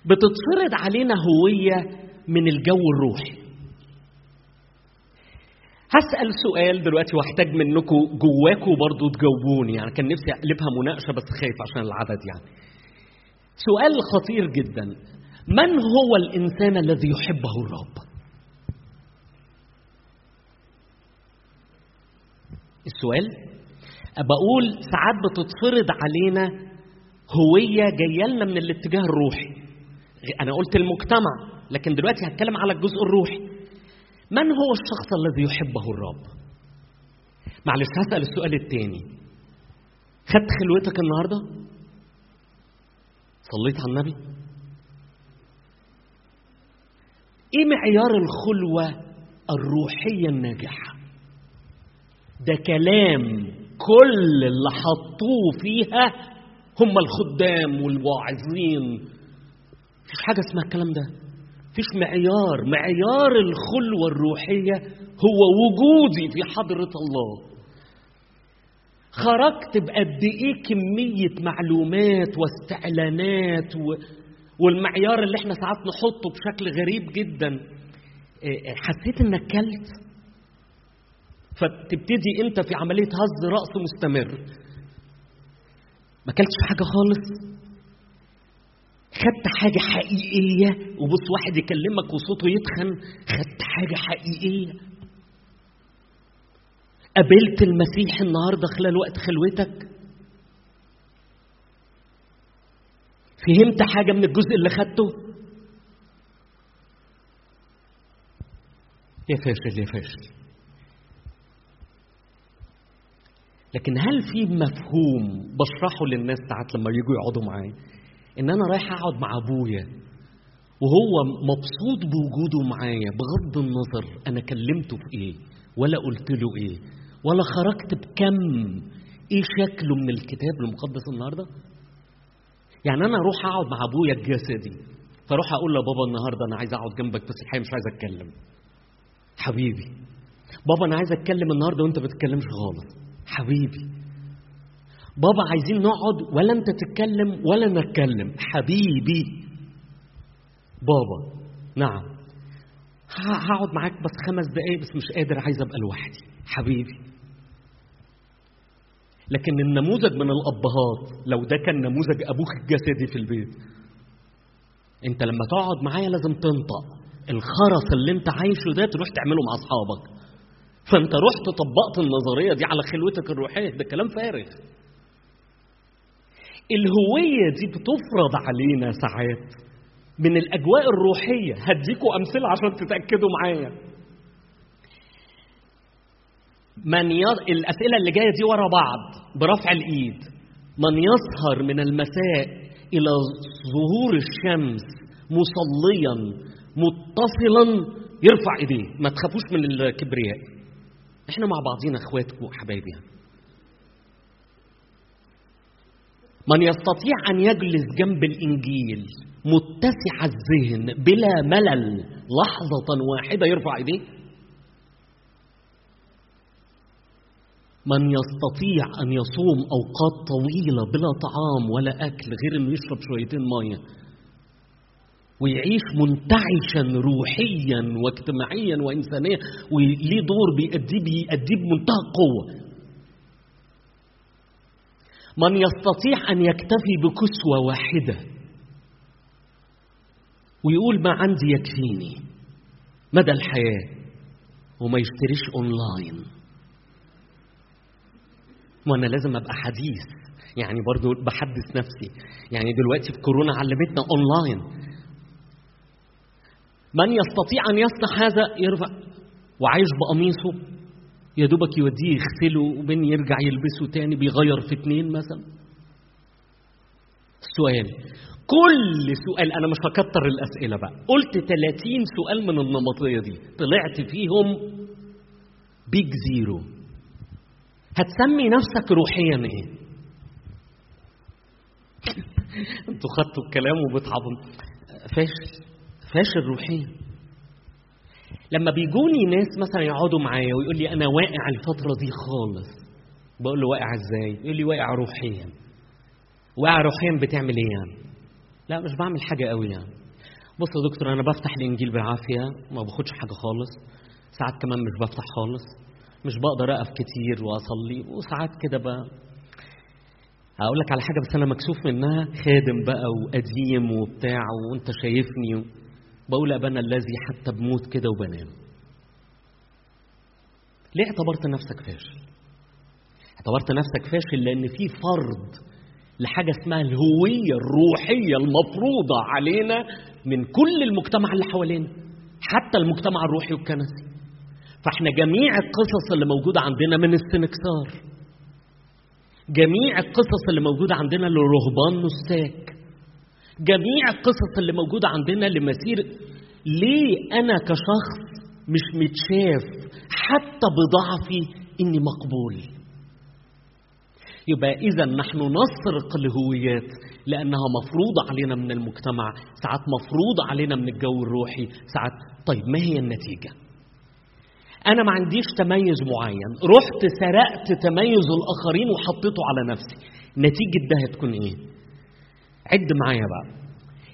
بتتفرض علينا هوية من الجو الروحي. هسأل سؤال دلوقتي واحتاج منكم جواكم برضو تجاوبوني. يعني كان نفسي أقلبها مناقشة بس خايف عشان العدد يعني. سؤال خطير جدا. من هو الإنسان الذي يحبه الرب؟ السؤال بقول ساعات بتتفرض علينا هوية جاية لنا من الاتجاه الروحي. أنا قلت المجتمع لكن دلوقتي هتكلم على الجزء الروحي. من هو الشخص الذي يحبه الرب؟ معلش هسأل السؤال الثاني خدت خلوتك النهارده؟ صليت على النبي؟ إيه معيار الخلوة الروحية الناجحة؟ ده كلام كل اللي حطوه فيها هم الخدام والواعظين. مفيش حاجة اسمها الكلام ده. مفيش معيار. معيار الخلوة الروحية هو وجودي في حضرة الله. خرجت بقد إيه كمية معلومات واستعلانات و... والمعيار اللي إحنا ساعات نحطه بشكل غريب جدا. حسيت انك كلت فتبتدي أنت في عملية هز رأس مستمر. ما كلتش حاجة خالص. خدت حاجة حقيقية وبص واحد يكلمك وصوته يتخن. خدت حاجة حقيقية. قابلت المسيح النهاردة خلال وقت خلوتك؟ فهمت حاجة من الجزء اللي خدته؟ يا فاشل يا فاشل. لكن هل في مفهوم بشرحه للناس ساعات لما يجوا يقعدوا معايا؟ إن أنا رايح أقعد مع أبويا وهو مبسوط بوجوده معايا بغض النظر أنا كلمته في إيه ولا قلت له إيه. ولا خرجت بكم. إيه شكله من الكتاب المقدس النهارده؟ يعني أنا أروح أقعد مع أبويا الجسدي فأروح أقول لبابا النهارده أنا عايز أقعد جنبك بس الحقيقة مش عايز أتكلم. حبيبي بابا أنا عايز أتكلم النهارده وأنت ما بتتكلمش خالص. حبيبي بابا عايزين نقعد ولا أنت تتكلم ولا أنا أتكلم. حبيبي بابا نعم هقعد معاك بس خمس دقايق بس مش قادر عايز أبقى لوحدي. حبيبي لكن النموذج من الأبهات لو ده كان نموذج أبوك الجسدي في البيت أنت لما تقعد معايا لازم تنطق. الخرس اللي أنت عايشه ده تروح تعمله مع أصحابك. فأنت رحت طبقت النظرية دي على خلوتك الروحية. ده كلام فارغ. الهوية دي بتفرض علينا ساعات من الأجواء الروحية. هديكوا أمثلة عشان تتأكدوا معايا. من ي... الأسئلة اللي جاية دي ورا بعض برفع الإيد. من يسهر من المساء إلى ظهور الشمس مصليا متصلا يرفع إيديه. ما تخافوش من الكبرياء. إحنا مع بعضينا اخوات وحبايبي من يستطيع أن يجلس جنب الإنجيل متسع الذهن بلا ملل لحظة واحدة يرفع إيديه. من يستطيع أن يصوم أوقات طويلة بلا طعام ولا أكل غير إنه يشرب شويتين مية ويعيش منتعشا روحيا واجتماعيا وانسانيا وليه دور بيأديه بيأديه بمنتهى القوة. من يستطيع أن يكتفي بكسوة واحدة ويقول ما عندي يكفيني مدى الحياة وما يشتريش أونلاين. وأنا لازم ابقى حديث. يعني برضو بحدث نفسي. يعني دلوقتي في كورونا علمتنا اونلاين من يستطيع أن يصنع هذا يرفع. وعايش بقميصه. يا دوبك يوديه يغسله وبين يرجع يلبسه تاني بيغير في اتنين مثلا. السؤال كل سؤال أنا مش هكتر الأسئلة بقى. قلت 30 سؤال من النمطية دي. طلعت فيهم big zero هتسمي نفسك روحيا إيه؟ أنتوا خدتوا الكلام وبتعظم فاشل فاشل روحيا. لما بيجوني ناس مثلا يقعدوا معايا ويقول لي أنا واقع الفترة دي خالص بقول له واقع إزاي؟ يقول لي واقع روحيا. واقع روحيا بتعمل إيه يعني؟ لا مش بعمل حاجة قوي يعني. بص يا دكتور أنا بفتح الإنجيل بالعافية ما باخدش حاجة خالص. ساعات كمان مش بفتح خالص. مش بقدر أقف كتير وأصلي وساعات كده بقى. هقول لك على حاجة بس أنا مكسوف منها خادم بقى وقديم وبتاع وأنت شايفني بقول ابانا الذي حتى بموت كده وبنام. ليه اعتبرت نفسك فاشل؟ اعتبرت نفسك فاشل لأن في فرض لحاجة اسمها الهوية الروحية المفروضة علينا من كل المجتمع اللي حوالينا حتى المجتمع الروحي والكنسي. فاحنا جميع القصص اللي موجودة عندنا من السنكسار. جميع القصص اللي موجودة عندنا لرهبان نساك جميع القصص اللي موجودة عندنا لمسير ليه أنا كشخص مش متشاف حتى بضعفي إني مقبول. يبقى إذا نحن نسرق الهويات لأنها مفروضة علينا من المجتمع ساعات مفروضة علينا من الجو الروحي ساعات طيب ما هي النتيجة؟ أنا ما عنديش تميز معين. رحت سرقت تميز الآخرين وحطيته على نفسي. نتيجة ده هتكون إيه؟ عد معايا بقى.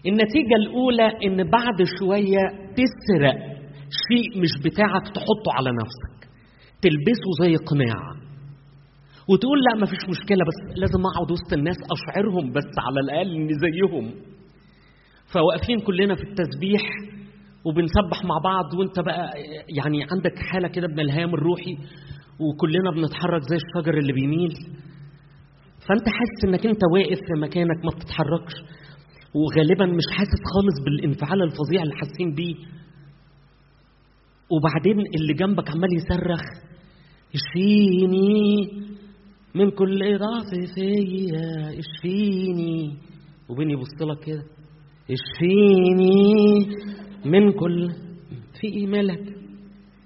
النتيجة الأولى إن بعد شوية تسرق شيء مش بتاعك تحطه على نفسك. تلبسه زي قناع. وتقول لا مفيش مشكلة بس لازم أقعد وسط الناس أشعرهم بس على الأقل إني زيهم. فواقفين كلنا في التسبيح. وبنسبح مع بعض وانت بقى يعني عندك حالة كده من الهام الروحي وكلنا بنتحرك زي الشجر اللي بيميل. فانت حاسس انك انت واقف في مكانك ما بتتحركش. وغالبا مش حاسس خالص بالانفعال الفظيع اللي حاسين بيه. وبعدين اللي جنبك عمال يصرخ اشفيني من كل ضعف فيا اشفيني. وبين يبص لك كده. اشفيني من كل في إيه مالك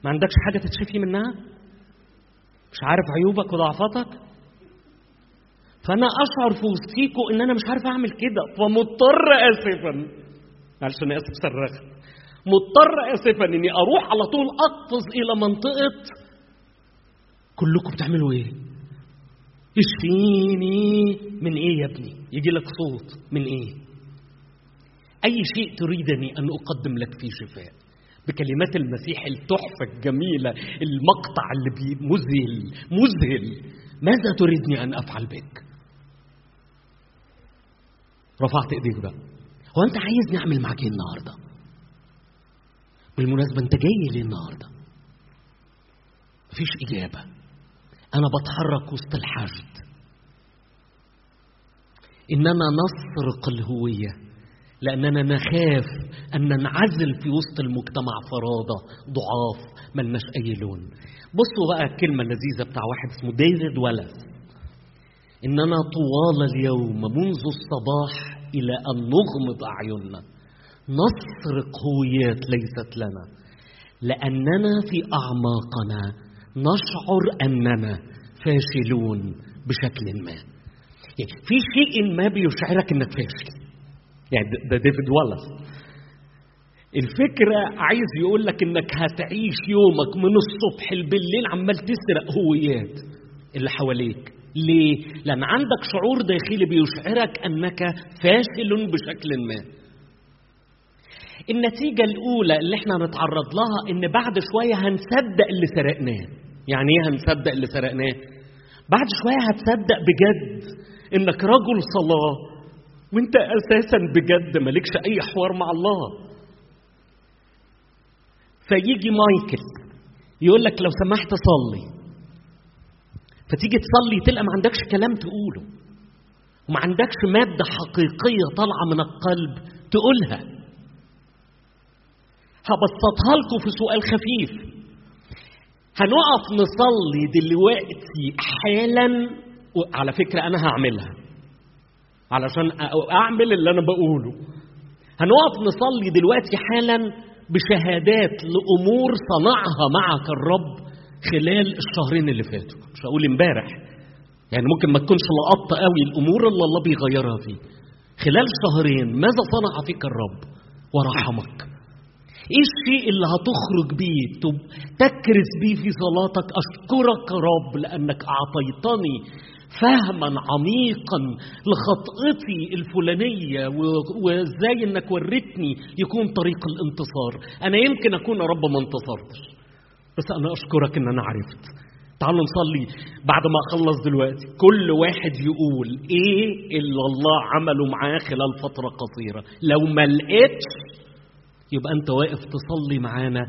ما عندكش حاجة تتشفي منها؟ مش عارف عيوبك وضعفاتك؟ فأنا أشعر في وسطيكوا إن أنا مش عارف أعمل كده فمضطر اسفا. معلش أنا آسف صرخت مضطر اسفا إني أروح على طول أقفز إلى منطقة. كلكم بتعملوا إيه؟ اشفيني من إيه يا ابني؟ يجي لك صوت من إيه؟ أي شيء تريدني أن أقدم لك فيه شفاء. بكلمات المسيح التحفة الجميلة المقطع اللي مذهل مذهل. ماذا تريدني أن أفعل بك؟ رفعت إيديك بقى. هو أنت عايزني أعمل معاك إيه النهاردة؟ بالمناسبة أنت جاي ليه النهاردة؟ مفيش إجابة. أنا بتحرك وسط الحشد. إننا نسرق الهوية. لأننا نخاف أن ننعزل في وسط المجتمع فرادة ضعاف ملناش أي لون. بصوا بقى الكلمة اللذيذة بتاع واحد اسمه ديفيد ولس إننا طوال اليوم منذ الصباح إلى أن نغمض أعيننا. نسرق هويات ليست لنا. لأننا في أعماقنا نشعر أننا فاشلون بشكل ما. يعني في شيء ما بيشعرك أنك فاشل. يعني ده ديفيد والاس الفكرة عايز يقول لك إنك هتعيش يومك من الصبح بالليل عمال تسرق هويات اللي حواليك ليه؟ لأن عندك شعور داخلي بيشعرك أنك فاشل بشكل ما النتيجة الأولى اللي إحنا هنتعرض لها إن بعد شوية هنصدق اللي سرقناه يعني إيه هنصدق اللي سرقناه؟ بعد شوية هتصدق بجد إنك رجل صلاة وانت أساسا بجد مالكش أي حوار مع الله. فيجي مايكل يقول لك لو سمحت صلي. فتيجي تصلي تلقى ما عندكش كلام تقوله. وما عندكش مادة حقيقية طالعة من القلب تقولها. هبسطها لكم في سؤال خفيف. هنقف نصلي دلوقتي حالا على فكرة أنا هعملها. علشان أعمل اللي أنا بقوله. هنقف نصلي دلوقتي حالا بشهادات لأمور صنعها معك الرب خلال الشهرين اللي فاتوا. مش هقول امبارح. يعني ممكن ما تكونش لقطت قوي الأمور اللي الله بيغيرها فيه خلال شهرين ماذا صنع فيك الرب؟ ورحمك. إيه الشيء اللي هتخرج بيه؟ تكرس بيه في صلاتك. أشكرك رب لأنك أعطيتني فهما عميقا لخطئتي الفلانية وازاي انك وريتني يكون طريق الانتصار. أنا يمكن أكون يا رب ما انتصرتش بس أنا أشكرك إن أنا عرفت. تعالوا نصلي بعد ما أخلص دلوقتي. كل واحد يقول إيه اللي الله عمله معاه خلال فترة قصيرة. لو ما لقيتش يبقى أنت واقف تصلي معانا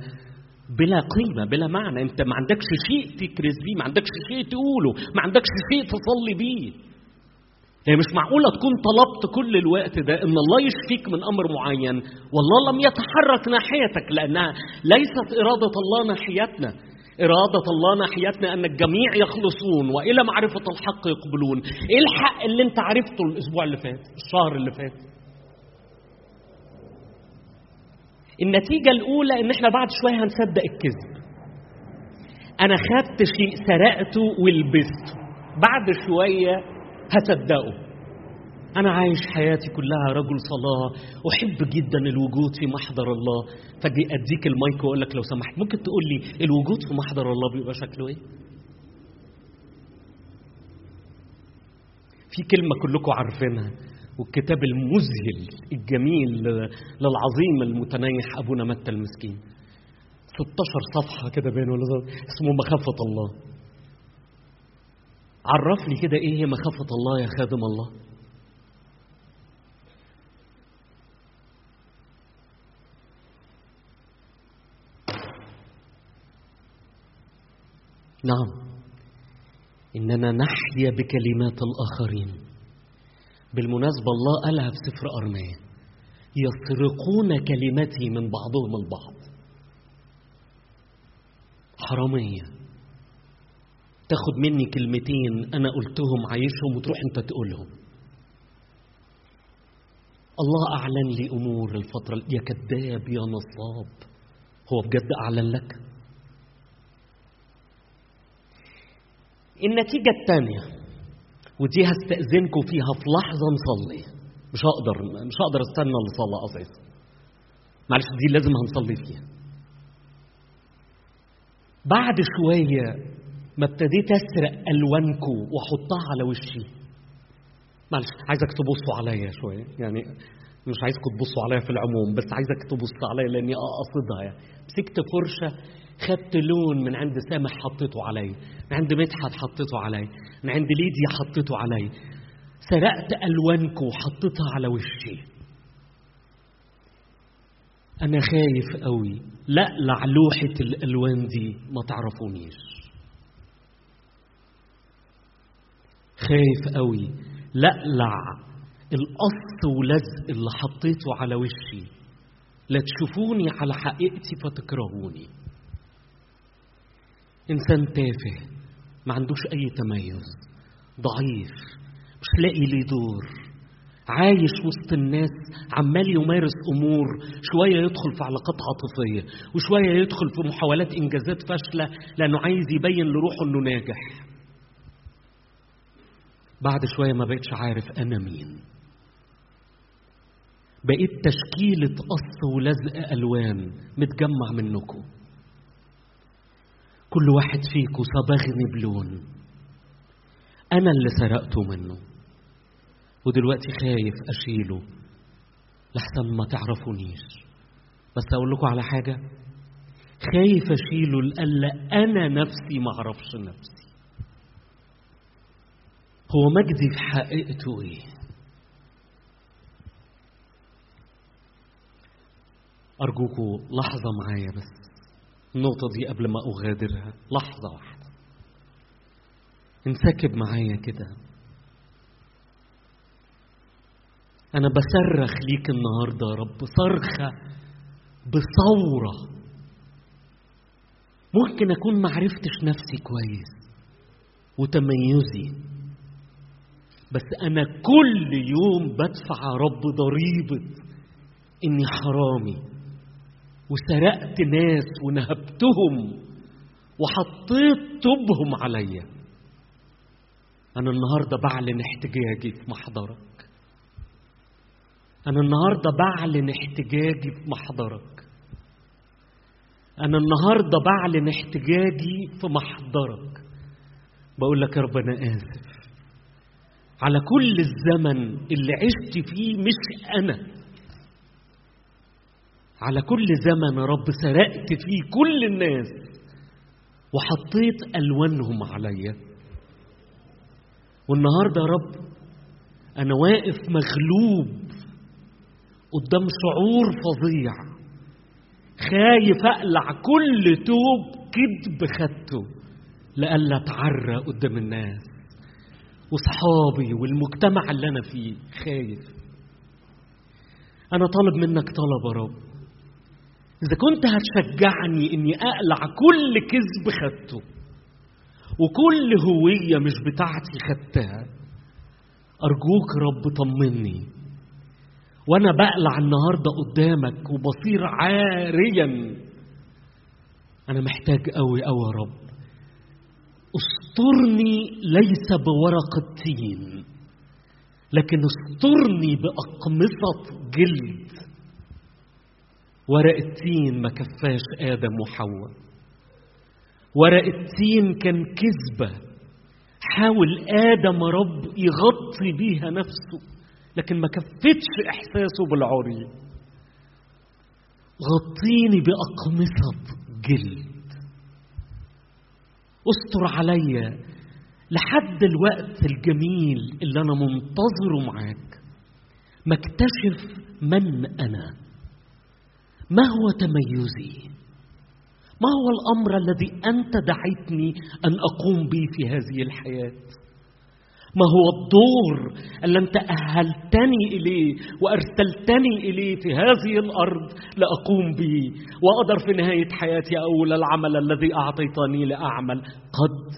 بلا قيمة بلا معنى. أنت ما عندكش شيء تكرز بيه ما عندكش شيء تقوله ما عندكش شيء تصلي بيه. يعني مش معقولة تكون طلبت كل الوقت ده إن الله يشفيك من أمر معين والله لم يتحرك ناحيتك لأنها ليست إرادة الله ناحيتنا. إرادة الله ناحيتنا أن الجميع يخلصون وإلى معرفة الحق يقبلون. إيه الحق اللي أنت عرفته الأسبوع اللي فات الشهر اللي فات؟ النتيجة الأولى إن إحنا بعد شوية هنصدق الكذب. أنا خدت شيء سرقته ولبسته. بعد شوية هصدقه أنا عايش حياتي كلها رجل صلاة أحب جدا الوجود في محضر الله فجي أديك المايك وأقول لك لو سمحت ممكن تقول لي الوجود في محضر الله بيبقى شكله إيه؟ في كلمة كلكم عارفينها والكتاب المذهل الجميل للعظيم المتنيح أبونا متى المسكين. 16 صفحة كده بين ولا اسمه مخافة الله. عرف لي كده إيه هي مخافة الله يا خادم الله؟ نعم. إننا نحيا بكلمات الآخرين. بالمناسبة الله قالها في سفر أرمية يسرقون كلمتي من بعضهم البعض. حرامية. تاخد مني كلمتين أنا قلتهم عايشهم وتروح أنت تقولهم. الله أعلن لي أمور الفترة يا كذاب يا نصاب. هو بجد أعلن لك؟ النتيجة الثانية. ودي هستأذنكم فيها في لحظة نصلي. مش هقدر مش هقدر استنى الصلاة أساسا معلش دي لازم هنصلي فيها. بعد شوية ما ابتديت أسرق ألوانكم وأحطها على وشي. معلش عايزك تبصوا عليا شوية. يعني مش عايزكم تبصوا عليا في العموم بس عايزك تبص عليا لأني أقصدها. يعني مسكت فرشة خدت لون من عند سامح حطيته علي من عند مدحت حطيته علي من عند ليديا حطيته علي. سرقت ألوانكم وحطيتها على وشي. أنا خايف قوي. لا لعلوحة الألوان دي ما تعرفونيش. خايف قوي. لقلع القص ولزق اللي حطيته على وشي. لا تشوفوني على حقيقتي فتكرهوني. إنسان تافه ما عندوش أي تميز ضعيف مش لاقي ليه دور عايش وسط الناس عمال يمارس أمور شوية يدخل في علاقات عاطفية وشوية يدخل في محاولات إنجازات فاشلة لأنه عايز يبين لروحه إنه ناجح. بعد شوية ما بقتش عارف أنا مين. بقيت تشكيلة قص ولزق ألوان متجمع منكم. كل واحد فيكم صبغني بلون. أنا اللي سرقته منه. ودلوقتي خايف أشيله لحسن ما تعرفونيش. بس أقول لكم على حاجة. خايف أشيله لألا أنا نفسي ما أعرفش نفسي. هو مجدي في حقيقته إيه؟ أرجوكوا لحظة معايا بس. النقطة دي قبل ما أغادرها. لحظة واحدة. انسكب معايا كده. أنا بصرخ ليك النهاردة يا رب. صرخة بثورة. ممكن أكون معرفتش نفسي كويس وتميزي بس أنا كل يوم بدفع رب ضريبة إني حرامي. وسرقت ناس ونهبتهم وحطيت طوبهم عليا. أنا النهاردة بعلن احتجاجي في محضرك. أنا النهاردة بعلن احتجاجي في محضرك. أنا النهاردة بعلن احتجاجي في محضرك. بقول لك يا رب أنا آسف. على كل الزمن اللي عشت فيه مش أنا. على كل زمن رب سرقت فيه كل الناس. وحطيت ألوانهم عليا. والنهاردة يا رب أنا واقف مغلوب قدام شعور فظيع. خايف أقلع كل توب كذب خدته لألا أتعرى قدام الناس. واصحابي والمجتمع اللي أنا فيه خايف. أنا طالب منك طلب يا رب. إذا كنت هتشجعني إني أقلع كل كذب خدته وكل هوية مش بتاعتي خدتها أرجوك رب طمني. وأنا بقلع النهارده قدامك وبصير عاريا. أنا محتاج قوي قوي يا رب. استرني ليس بورق التين لكن استرني بأقمصة جلد. ورق التين ما كفاش آدم وحواء. ورق التين كان كذبة. حاول آدم رب يغطي بيها نفسه لكن ما كفتش إحساسه بالعري. غطيني بأقمصة جلد. استر عليا لحد الوقت الجميل اللي أنا منتظره معاك. ما اكتشف من أنا. ما هو تميزي؟ ما هو الأمر الذي أنت دعيتني أن أقوم به في هذه الحياة؟ ما هو الدور اللي أنت أهلتني إليه وأرسلتني إليه في هذه الأرض لأقوم به؟ وأقدر في نهاية حياتي أقول العمل الذي أعطيتني لأعمل. قد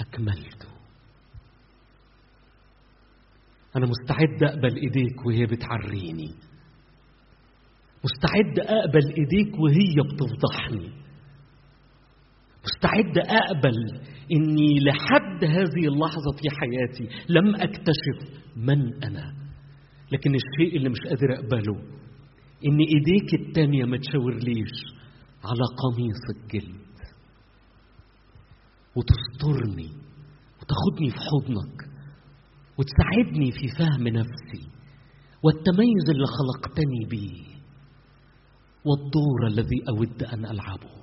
أكملته أنا مستعد أقبل إيديك وهي بتعريني مستعد أقبل إيديك وهي بتفضحني. مستعد أقبل إني لحد هذه اللحظة في حياتي لم أكتشف من أنا. لكن الشيء اللي مش قادر أقبله إن إيديك التانية ما تشاورليش على قميص الجلد. وتسترني وتاخدني في حضنك وتساعدني في فهم نفسي والتميز اللي خلقتني بيه. والدور الذي أود أن ألعبه.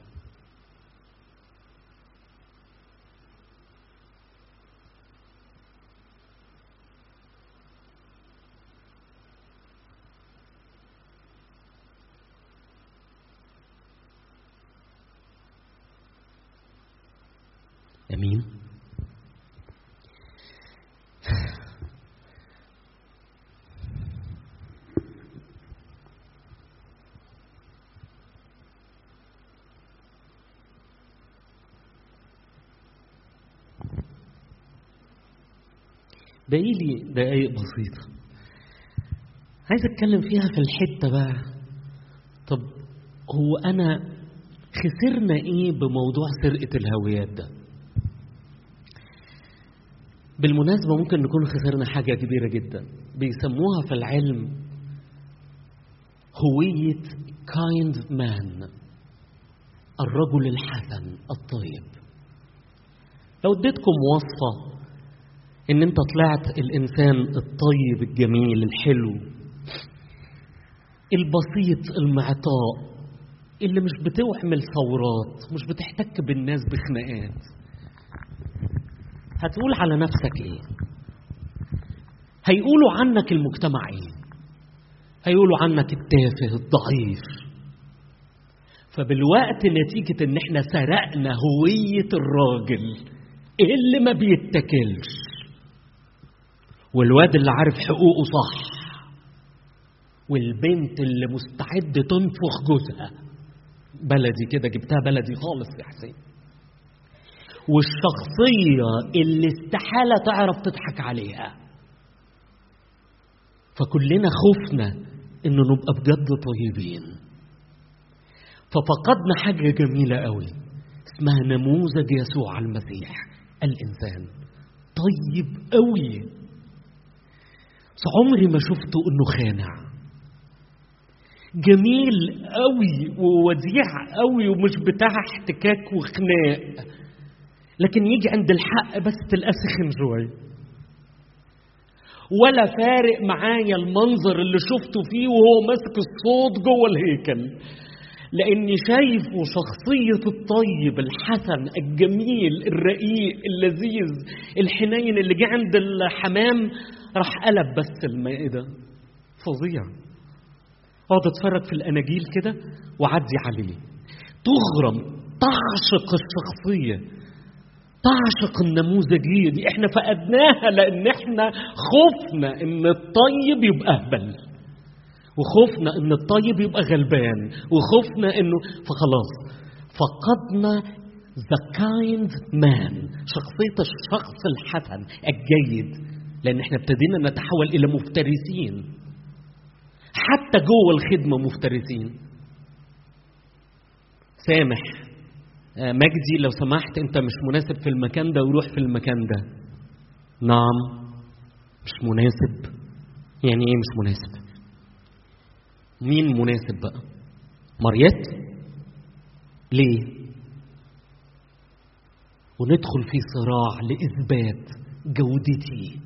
امين باقيلي دقايق بسيطة. عايز أتكلم فيها في الحتة بقى. طب هو أنا خسرنا إيه بموضوع سرقة الهويات ده؟ بالمناسبة ممكن نكون خسرنا حاجة كبيرة جدا. بيسموها في العلم هوية كايند مان الرجل الحسن الطيب. لو اديتكم وصفة إن أنت طلعت الإنسان الطيب الجميل الحلو البسيط المعطاء اللي مش بتوحمل ثورات مش بتحتك بالناس بخناقات. هتقول على نفسك إيه؟ هيقولوا عنك المجتمع إيه؟ هيقولوا عنك التافه الضعيف. فبالوقت نتيجة إن إحنا سرقنا هوية الراجل اللي ما بيتكلش والواد اللي عارف حقوقه صح. والبنت اللي مستعد تنفخ جوزها. بلدي كده جبتها بلدي خالص يا حسين. والشخصية اللي استحالة تعرف تضحك عليها. فكلنا خفنا إنه نبقى بجد طيبين. ففقدنا حاجة جميلة قوي. اسمها نموذج يسوع المسيح. الإنسان طيب قوي. عمري ما شفته إنه خانع. جميل قوي ووديع قوي ومش بتاع احتكاك وخناق. لكن يجي عند الحق بس تلقاه سخن شوية ولا فارق معايا المنظر اللي شفته فيه وهو ماسك الصوت جوه الهيكل. لأني شايفه شخصية الطيب الحسن الجميل الرقيق اللذيذ الحنين اللي جه عند الحمام راح قلب بس المائده فظيع. أقعد أتفرج في الأناجيل كده وعدي عليه تغرم تعشق الشخصية تعشق النموذجية دي. إحنا فقدناها لأن إحنا خفنا إن الطيب يبقى أهبل. وخفنا إن الطيب يبقى غلبان وخفنا إنه فخلاص. فقدنا the kind man شخصية الشخص الحسن الجيد لأن إحنا ابتدينا نتحول إلى مفترسين. حتى جوه الخدمة مفترسين. سامح. آه، مجدي لو سمحت أنت مش مناسب في المكان ده وروح في المكان ده. نعم مش مناسب. يعني إيه مش مناسب؟ مين مناسب بقى؟ مريت ليه؟ وندخل في صراع لإثبات جودتي.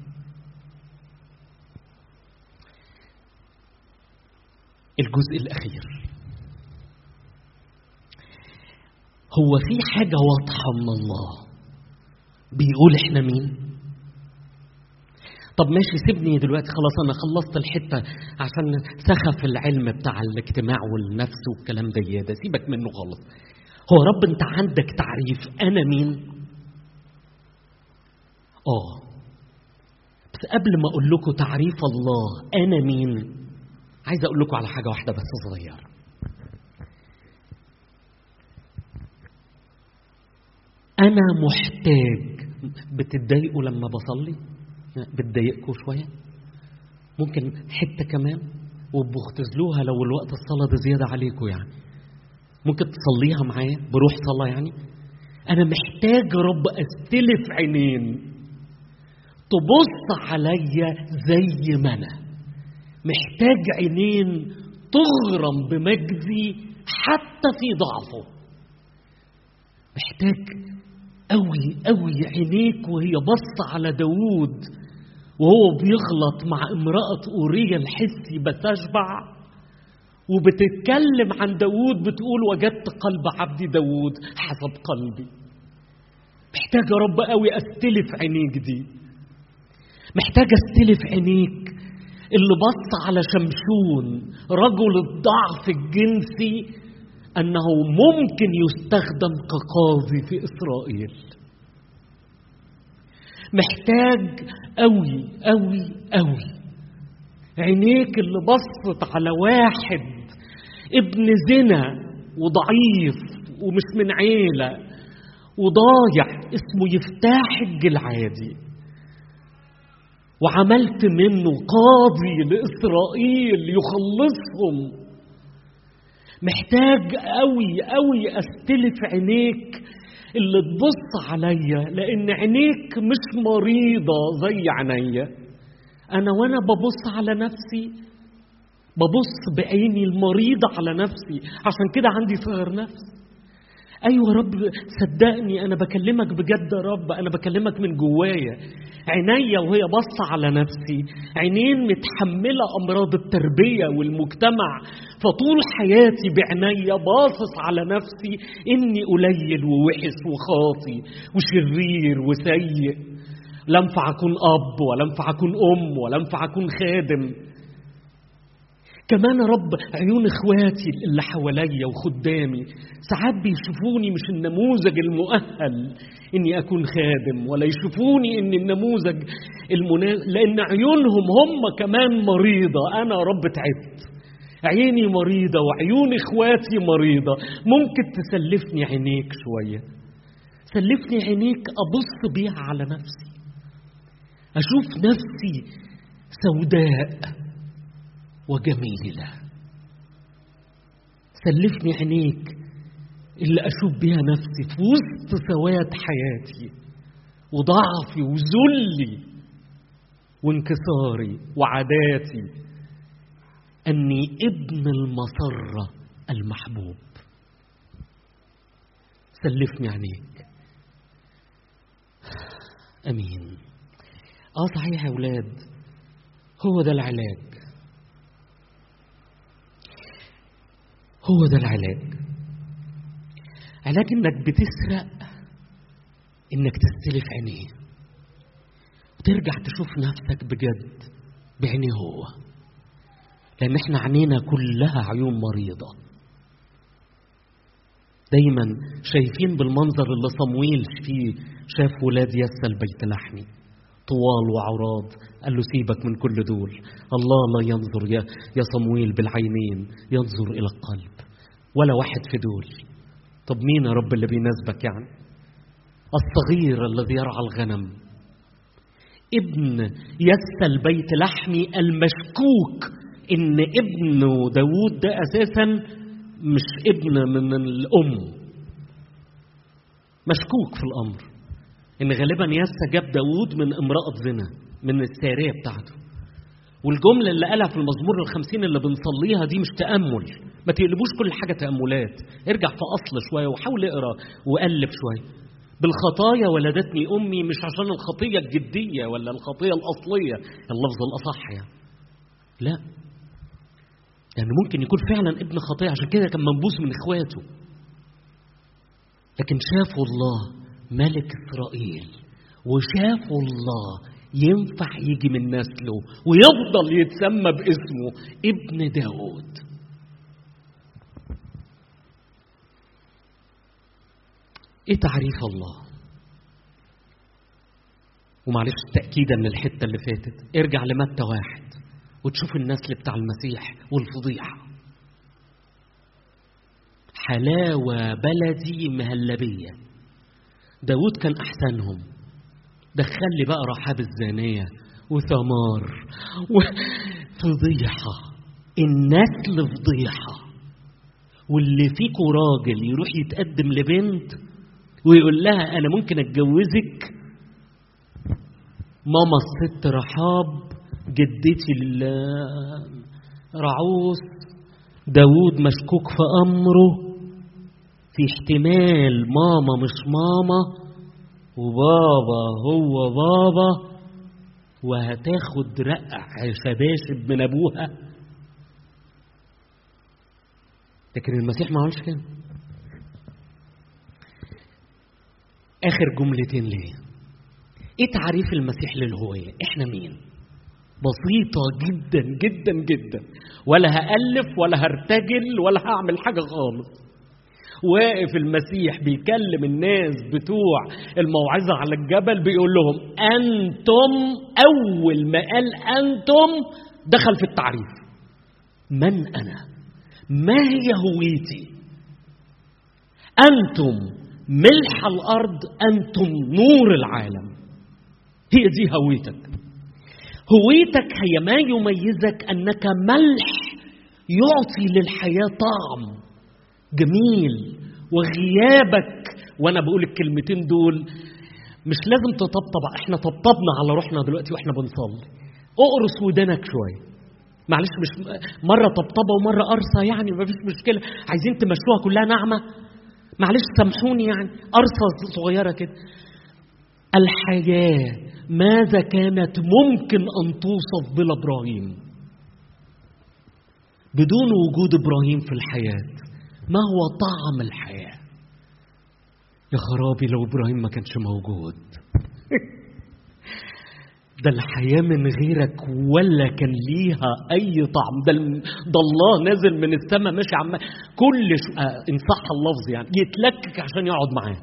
الجزء الأخير. هو في حاجة واضحة من الله. بيقول إحنا مين؟ طب ماشي سيبني دلوقتي خلاص أنا خلصت الحتة عشان سخف العلم بتاع الاجتماع والنفس والكلام ده ده سيبك منه خالص. هو رب أنت عندك تعريف أنا مين؟ آه. بس قبل ما أقول لكم تعريف الله أنا مين؟ عايز أقول لكم على حاجة واحدة بس صغيرة. أنا محتاج بتتضايقوا لما بصلي؟ بتضايقكم شوية. ممكن حتة كمان وبختزلوها لو الوقت الصلاة ده زيادة عليكم يعني. ممكن تصليها معايا بروح صلاة يعني. أنا محتاج رب أستلف عينين. تبص عليا زي ما أنا. محتاج عينين تغرم بمجدي حتى في ضعفه. محتاج قوي قوي عينيك وهي بص على داوود. وهو بيغلط مع امرأة أوريا الحسي بتشبع وبتتكلم عن داوود بتقول وجدت قلب عبدي داوود حسب قلبي. محتاج يا رب قوي أستلف عينيك دي. محتاج أستلف عينيك. اللي بص على شمشون رجل الضعف الجنسي أنه ممكن يستخدم كقاضي في إسرائيل. محتاج قوي قوي قوي. عينيك اللي بصت على واحد ابن زنا وضعيف ومش من عيلة وضايع اسمه يفتاح الجلعادي. وعملت منه قاضي لإسرائيل يخلصهم. محتاج قوي قوي أستلف عينيك اللي تبص عليا لأن عينيك مش مريضة زي عينيا. أنا وأنا ببص على نفسي ببص بعيني المريضة على نفسي. عشان كده عندي صغر نفس يا رب صدقني أنا بكلمك بجد يا رب أنا بكلمك من جوايا. عينيا وهي باصة على نفسي عينين متحملة أمراض التربية والمجتمع. فطول حياتي بعينيا باصص على نفسي إني قليل ووحش وخاطي وشرير وسيء. لا انفع اكون أب ولا انفع اكون أم ولا انفع اكون خادم. كمان يا رب عيون إخواتي اللي حواليا وخدامي ساعات بيشوفوني مش النموذج المؤهل إني أكون خادم ولا يشوفوني ان النموذج المناسب لأن عيونهم هم كمان مريضة. أنا يا رب تعبت. عيني مريضة وعيون إخواتي مريضة. ممكن تسلفني عينيك شوية. سلفني عينيك أبص بيها على نفسي. أشوف نفسي سوداء. وجميلة. سلفني عينيك اللي أشوف بيها نفسي في وسط سواد حياتي وضعفي وذلي وانكساري وعاداتي أني ابن المسرة المحبوب. سلفني عينيك. أمين. آه صحيح يا أولاد هو ده العلاج. هو ده العلاج. علاج إنك بتسرق إنك تستلف عينيه. وترجع تشوف نفسك بجد بعينيه هو. لأن إحنا عينينا كلها عيون مريضة. دايما شايفين بالمنظر اللي صمويل فيه شاف ولاد يسى البيت لحمي. طوال وعراض قال له سيبك من كل دول. الله لا ينظر يا, يا صمويل بالعينين ينظر إلى القلب. ولا واحد في دول. طب مين يا رب اللي بيناسبك يعني؟ الصغير الذي يرعى الغنم. ابن يسى البيت لحمي المشكوك. إن ابنه داوود ده أساسا مش ابن من الأم. مشكوك في الأمر. إن غالبا يسا جاب داوود من امرأة زنا من السارية بتاعته. والجملة اللي قالها في المزمور الخمسين اللي بنصليها دي مش تأمل. ما تقلبوش كل حاجة تأملات. ارجع في أصل شوية وحاول اقرأ وقلب شوية. بالخطايا ولدتني أمي مش عشان الخطية الجدية ولا الخطية الأصلية. اللفظ الأصح يعني. لا. يعني ممكن يكون فعلا ابن خطية عشان كده كان منبوس من إخواته. لكن شافوا الله ملك إسرائيل وشافوا الله ينفع يجي من نسله ويفضل يتسمى باسمه ابن داود. إيه تعريف الله؟ ومعلش تأكيدا للحتة اللي فاتت. ارجع لمتى واحد وتشوف النسل بتاع المسيح والفضيحة. حلاوة بلدي مهلبية. داود كان أحسنهم. دخل لي بقى رحاب الزانية وثمار وفضيحة النسل فضيحة واللي فيكوا راجل يروح يتقدم لبنت ويقول لها أنا ممكن أتجوزك؟ ماما الست رحاب جدتي رعوس داود مشكوك في أمره. في احتمال ماما مش ماما. وبابا هو بابا وهتاخد رقع شباشب من أبوها. لكن المسيح ما عملش كده. آخر جملتين ليه إيه تعريف المسيح للهوية؟ إحنا مين؟ بسيطة جدا جدا جدا. ولا هألف ولا هرتجل ولا هعمل حاجة خالص. واقف المسيح بيكلم الناس بتوع الموعظة على الجبل بيقول لهم أنتم أول ما قال أنتم دخل في التعريف. من أنا؟ ما هي هويتي؟ أنتم ملح الأرض أنتم نور العالم. هي دي هويتك. هويتك هي ما يميزك أنك ملح يعطي للحياة طعم. جميل وغيابك. وأنا بقول الكلمتين دول مش لازم تطبطب إحنا طبطبنا على روحنا دلوقتي وإحنا بنصلي. اقرص ودانك شوية. معلش مش مرة طبطبة ومرة قرصة يعني مفيش مشكلة. عايزين تمشوها كلها ناعمة؟ معلش سامحوني يعني. قرصة صغيرة كده. الحياة ماذا كانت ممكن أن توصف بلا إبراهيم بدون وجود إبراهيم في الحياة. ما هو طعم الحياة؟ يا خرابي لو إبراهيم ما كانش موجود. ده الحياة من غيرك ولا كان ليها أي طعم. ده, ده الله نازل من السماء ماشي عم كل. آه إن صح اللفظ يعني. يتلكك عشان يقعد معاه.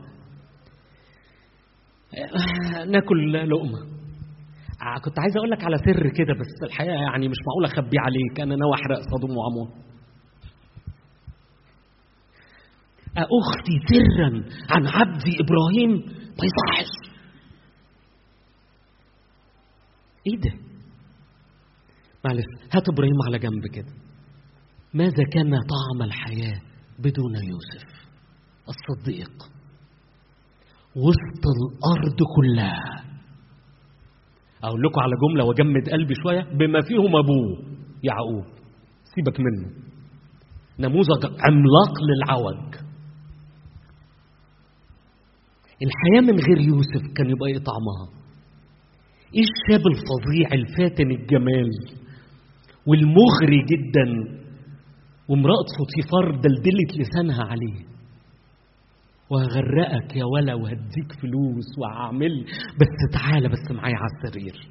آه ناكل لقمة. آه كنت عايز أقول لك على سر كده بس الحقيقة يعني مش معقول أخبيه عليك. أنا ناوي أحرق صدوم وعمون أختي سرا عن عبدي إبراهيم ما يصحش إيه ده؟ معلش هات إبراهيم على جنب كده. ماذا كان طعم الحياة بدون يوسف؟ الصديق. وسط الأرض كلها. أقول لكم على جملة وجمد قلبي شوية. بما فيهم أبوه يعقوب. سيبك منه. نموذج عملاق للعوج. الحياة من غير يوسف كان يبقى إيه طعمها. إيه الشاب الفظيع الفاتن الجمال والمغري جدا وامرأة فوتيفار دلدلت لسانها عليه. وهغرقك يا ولا وهديك فلوس وهعمل بس تعالى بس معايا على السرير.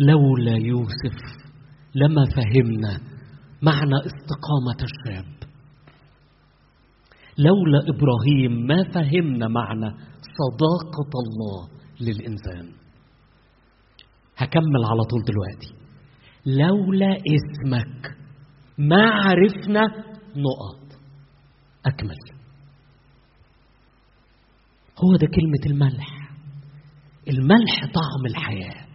لولا يوسف لما فهمنا معنى استقامة الشاب. لولا إبراهيم ما فهمنا معنى صداقة الله للإنسان. هكمل على طول دلوقتي. لولا اسمك ما عرفنا نقط. أكمل. هو ده كلمة الملح. الملح طعم الحياة.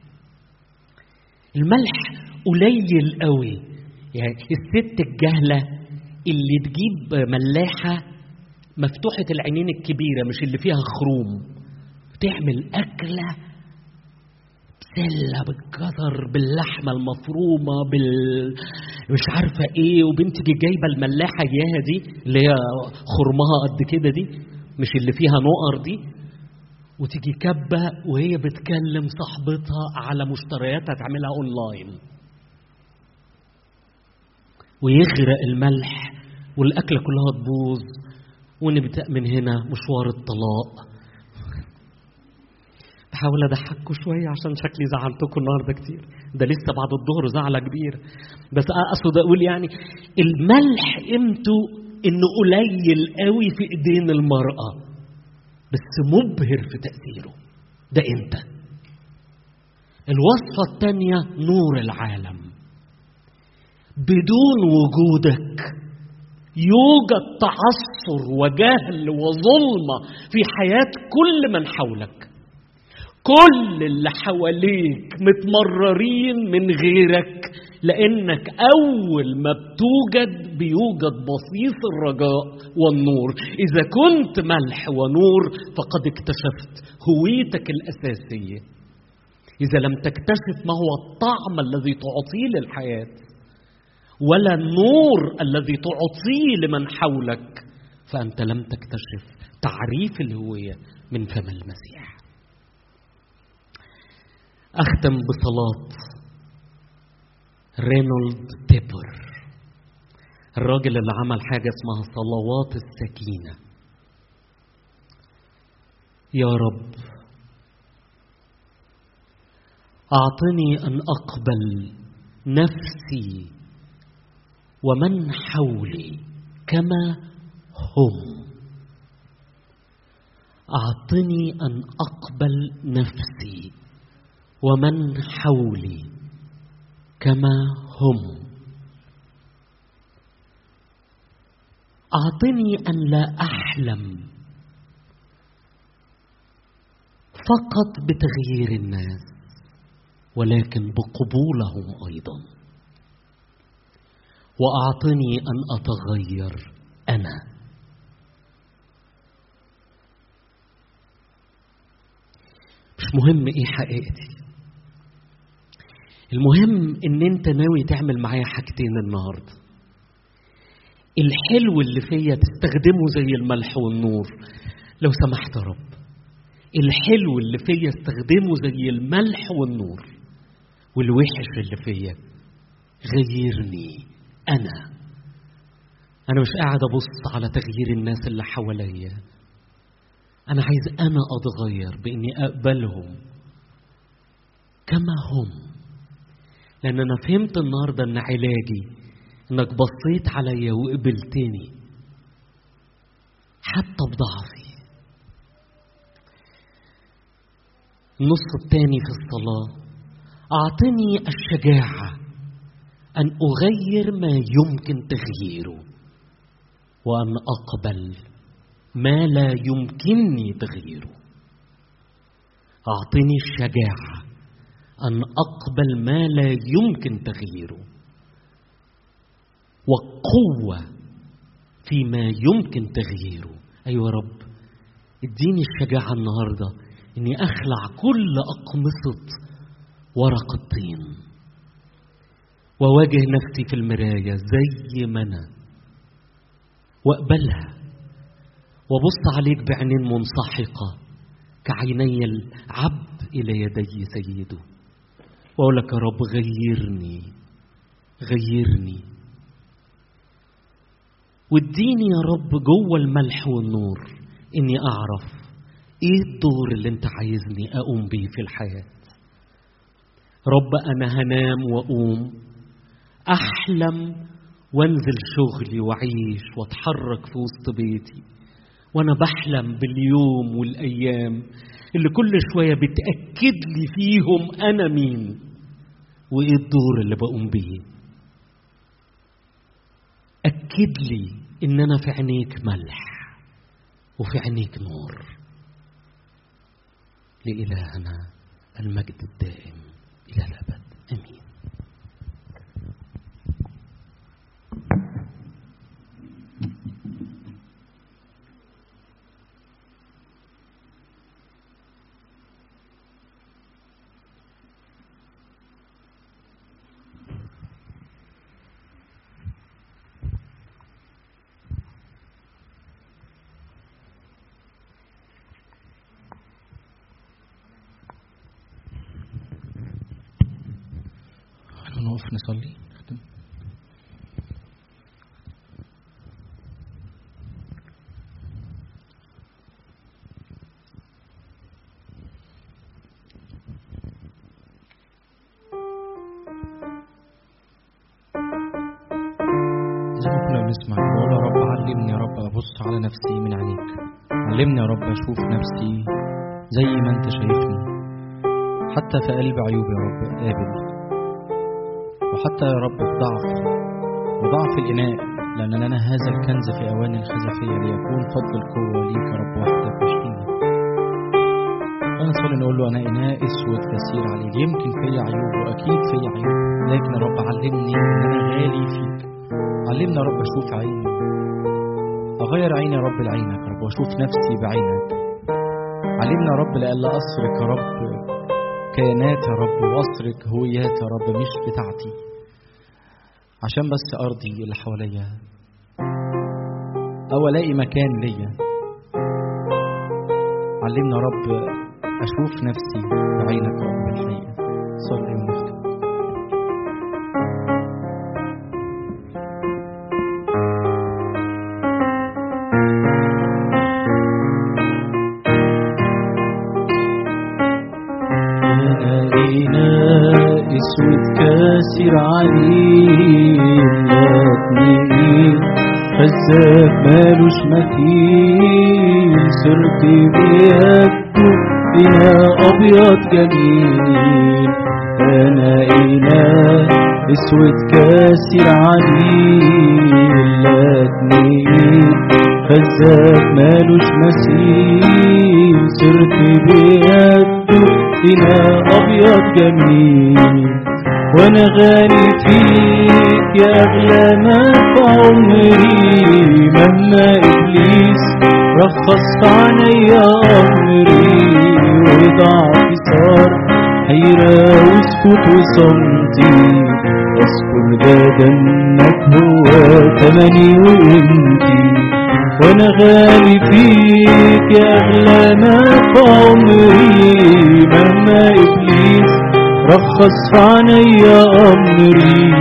الملح قليل قوي. يعني الست الجهلة اللي تجيب ملاحة مفتوحة العينين الكبيرة مش اللي فيها خروم. تعمل أكلة بسلة بالجزر باللحمة المفرومة بال مش عارفة إيه. وبنتي جايبة الملاحة إياها دي اللي هي خرمها قد كده دي مش اللي فيها نقر دي. وتيجي كبة وهي بتكلم صاحبتها على مشترياتها تعملها أونلاين. ويغرق الملح والأكلة كلها تبوظ. ونبدأ من هنا مشوار الطلاق. بحاول اضحككم شوية عشان شكلي زعلتكم النهارده كتير. ده لسه بعد الظهر زعلة كبيره بس أقصد أقول يعني الملح قيمته إنه قليل قوي في إيدين المرأة. بس مبهر في تأثيره. ده انت الوصفة الثانية نور العالم. بدون وجودك. يوجد تعثر وجهل وظلمه في حياة كل من حولك. كل اللي حواليك متمررين من غيرك لأنك أول ما بتوجد بيوجد بصيص الرجاء والنور. إذا كنت ملح ونور فقد اكتشفت هويتك الأساسية. إذا لم تكتشف ما هو الطعم الذي تعطيه للحياة ولا النور الذي تعطيه لمن حولك. فأنت لم تكتشف تعريف الهوية من فم المسيح. أختم بصلاة رينولد تيبر الراجل اللي عمل حاجة اسمها صلوات السكينة. يا رب أعطني أن أقبل نفسي ومن حولي كما هم. أعطني أن أقبل نفسي ومن حولي كما هم. أعطني أن لا أحلم فقط بتغيير الناس ولكن بقبولهم أيضا. وأعطني أن أتغير أنا. مش مهم إيه حقيقتي. المهم إن أنت ناوي تعمل معايا حاجتين النهارده. الحلو اللي فيا تستخدمه زي الملح والنور. لو سمحت يا رب. الحلو اللي فيا استخدمه زي الملح والنور. والوحش اللي فيا غيرني. أنا. أنا مش قاعد أبص على تغيير الناس اللي حواليا. أنا عايز أنا أتغير بإني أقبلهم كما هم. لأن أنا فهمت النهاردة إن علاجي إنك بصيت عليا وقبلتني حتى بضعفي. النص الثاني في الصلاة أعطني الشجاعة أن أغير ما يمكن تغييره وأن أقبل ما لا يمكنني تغييره. أعطني الشجاعة أن أقبل ما لا يمكن تغييره وقوة فيما يمكن تغييره. أيها رب اديني الشجاعة النهاردة إني أخلع كل أقمصة ورق الطين. وأواجه نفسي في المراية زي ما أنا. وأقبلها. وأبص عليك بعينين منسحقة كعيني العبد إلى يدي سيده. وأقول لك يا رب غيرني غيرني. واديني يا رب جوه الملح والنور إني أعرف إيه الدور اللي أنت عايزني أقوم بيه في الحياة. رب أنا هنام وأقوم أحلم وانزل شغلي واعيش واتحرك في وسط بيتي. وأنا بحلم باليوم والأيام اللي كل شوية بتأكد لي فيهم أنا مين وإيه الدور اللي بقوم بيه. أكد لي إن أنا في عينيك ملح وفي عينيك نور. لإلهنا المجد الدائم إلى الأبد. أمين. نفسي من عينيك علمني يا رب أشوف نفسي زي ما أنت شايفني حتى في قلب عيوب يا رب قابل. وحتى يا رب في ضعف وضعف الإناء لأن لنا هذا الكنز في أواني الخزفية ليكون فضل القوة ليك يا رب وحدك واشفينا أنا صلي نقول له أنا إناء أسود كثير عليك. يمكن فيا عيوب وأكيد فيا عيوب لكن يا رب علمني إن أنا غالي فيك. علمنا يا رب أشوف عيني. أغير عيني يا رب لعينك يا رب وأشوف نفسي بعينك. علمنا يا رب لألا أسرق يا رب. كيانات يا رب وأسرق هويات يا رب مش بتاعتي. عشان بس أرضي اللي حواليا. أو ألاقي مكان ليا. علمنا يا رب أشوف نفسي بعينك يا رب الحقيقة. صلي ونختم. عليم لكني خزاف مالوش مثيل صرت بيده إناء أبيض جميل أنا إناء أسود كاسر عليم لكني خزاف مالوش مثيل صرت بيده إلى أبيض جميل وأنا غالي عنيا أمري وضعفي صار حيرة وسكوت وصمتي أذكر ده دمك هو تمني وقيمتي وأنا غالي فيك يا اغلى ما في عمري مهما ابليس رخص في عينيا امري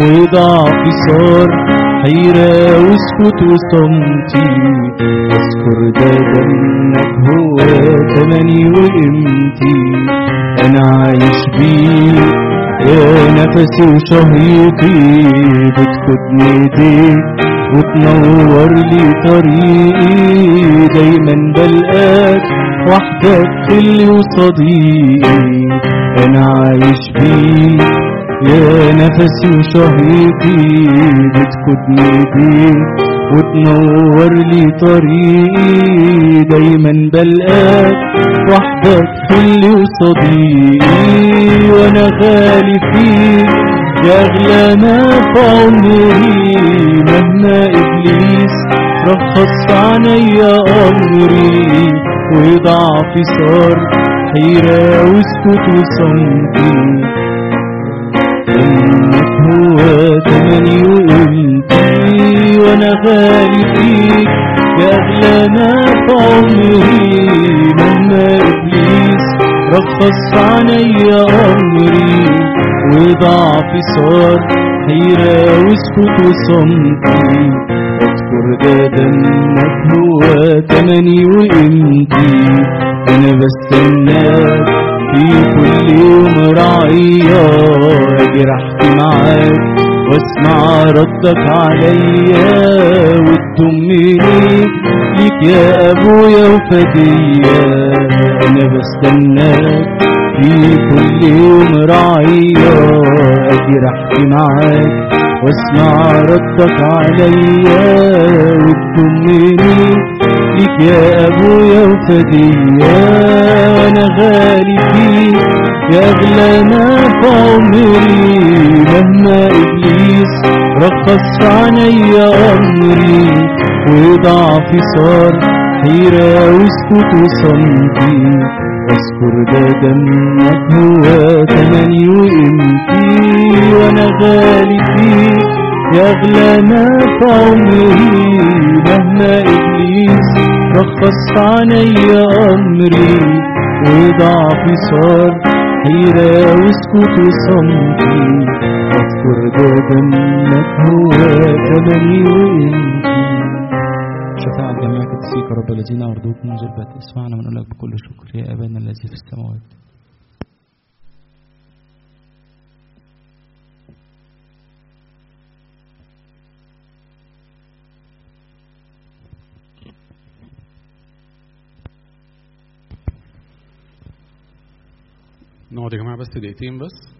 وضعفي صار حيرة وسكوت وصمتي اذكر ده دمك هو تمني وقيمتي أنا عايش بيك يا نفسي وشهيقي بتخدني ايديك وتنور لي طريقي دايما بلقاك وحدك خلي وصديقي أنا عايش بيك يا نفسي وشهيقي بتخدني ايديك وتنور لي طريقي دايما بلقاك وحدك خلي وصديقي وأنا غالي فيك يا أغلى ما في عمري مهما إبليس رخص عنيا أمري وضعفي صار حيرة وسكوت وصمتي. هو تمني وقلتي وأنا غالي فيك يا اغلى في عمري مهما ابليس رخص عنيا أمري وضعفي صار حيرة وسكوت وصمتي. اذكر ده دمك هو تمني وقيمتي أنا بستناك في كل يوم رعية اجرحت معاك واسمع ردك عليا وتضمني ليك يا ابويا وفدية انا بستناك في كل يوم رعية اجرحت معاك واسمع ردك عليا وتضمني ليك يا أبويا وفدية وأنا غالي فيك. يا اغلى ما في عمري مهما إبليس رخص عنيا امري وضعفي صار حيرة وسكوت وصمتي. أذكر ده دمك هو تمني وقيمتي. وأنا غالي فيك. يا اغلى ما في عمري مهما إبليس رخص عنيا أمري وضعفي صار حيرة وسكوت وصمتي أذكر ده دمك هو تمني وإنتي شفاعة جميع يا رب الذين أرضوك منذ البدء اسمعنا ونقول لك بكل شكر. يا أبانا الذي في السماوات. نقعد يا جماعة بس دقيقتين بس.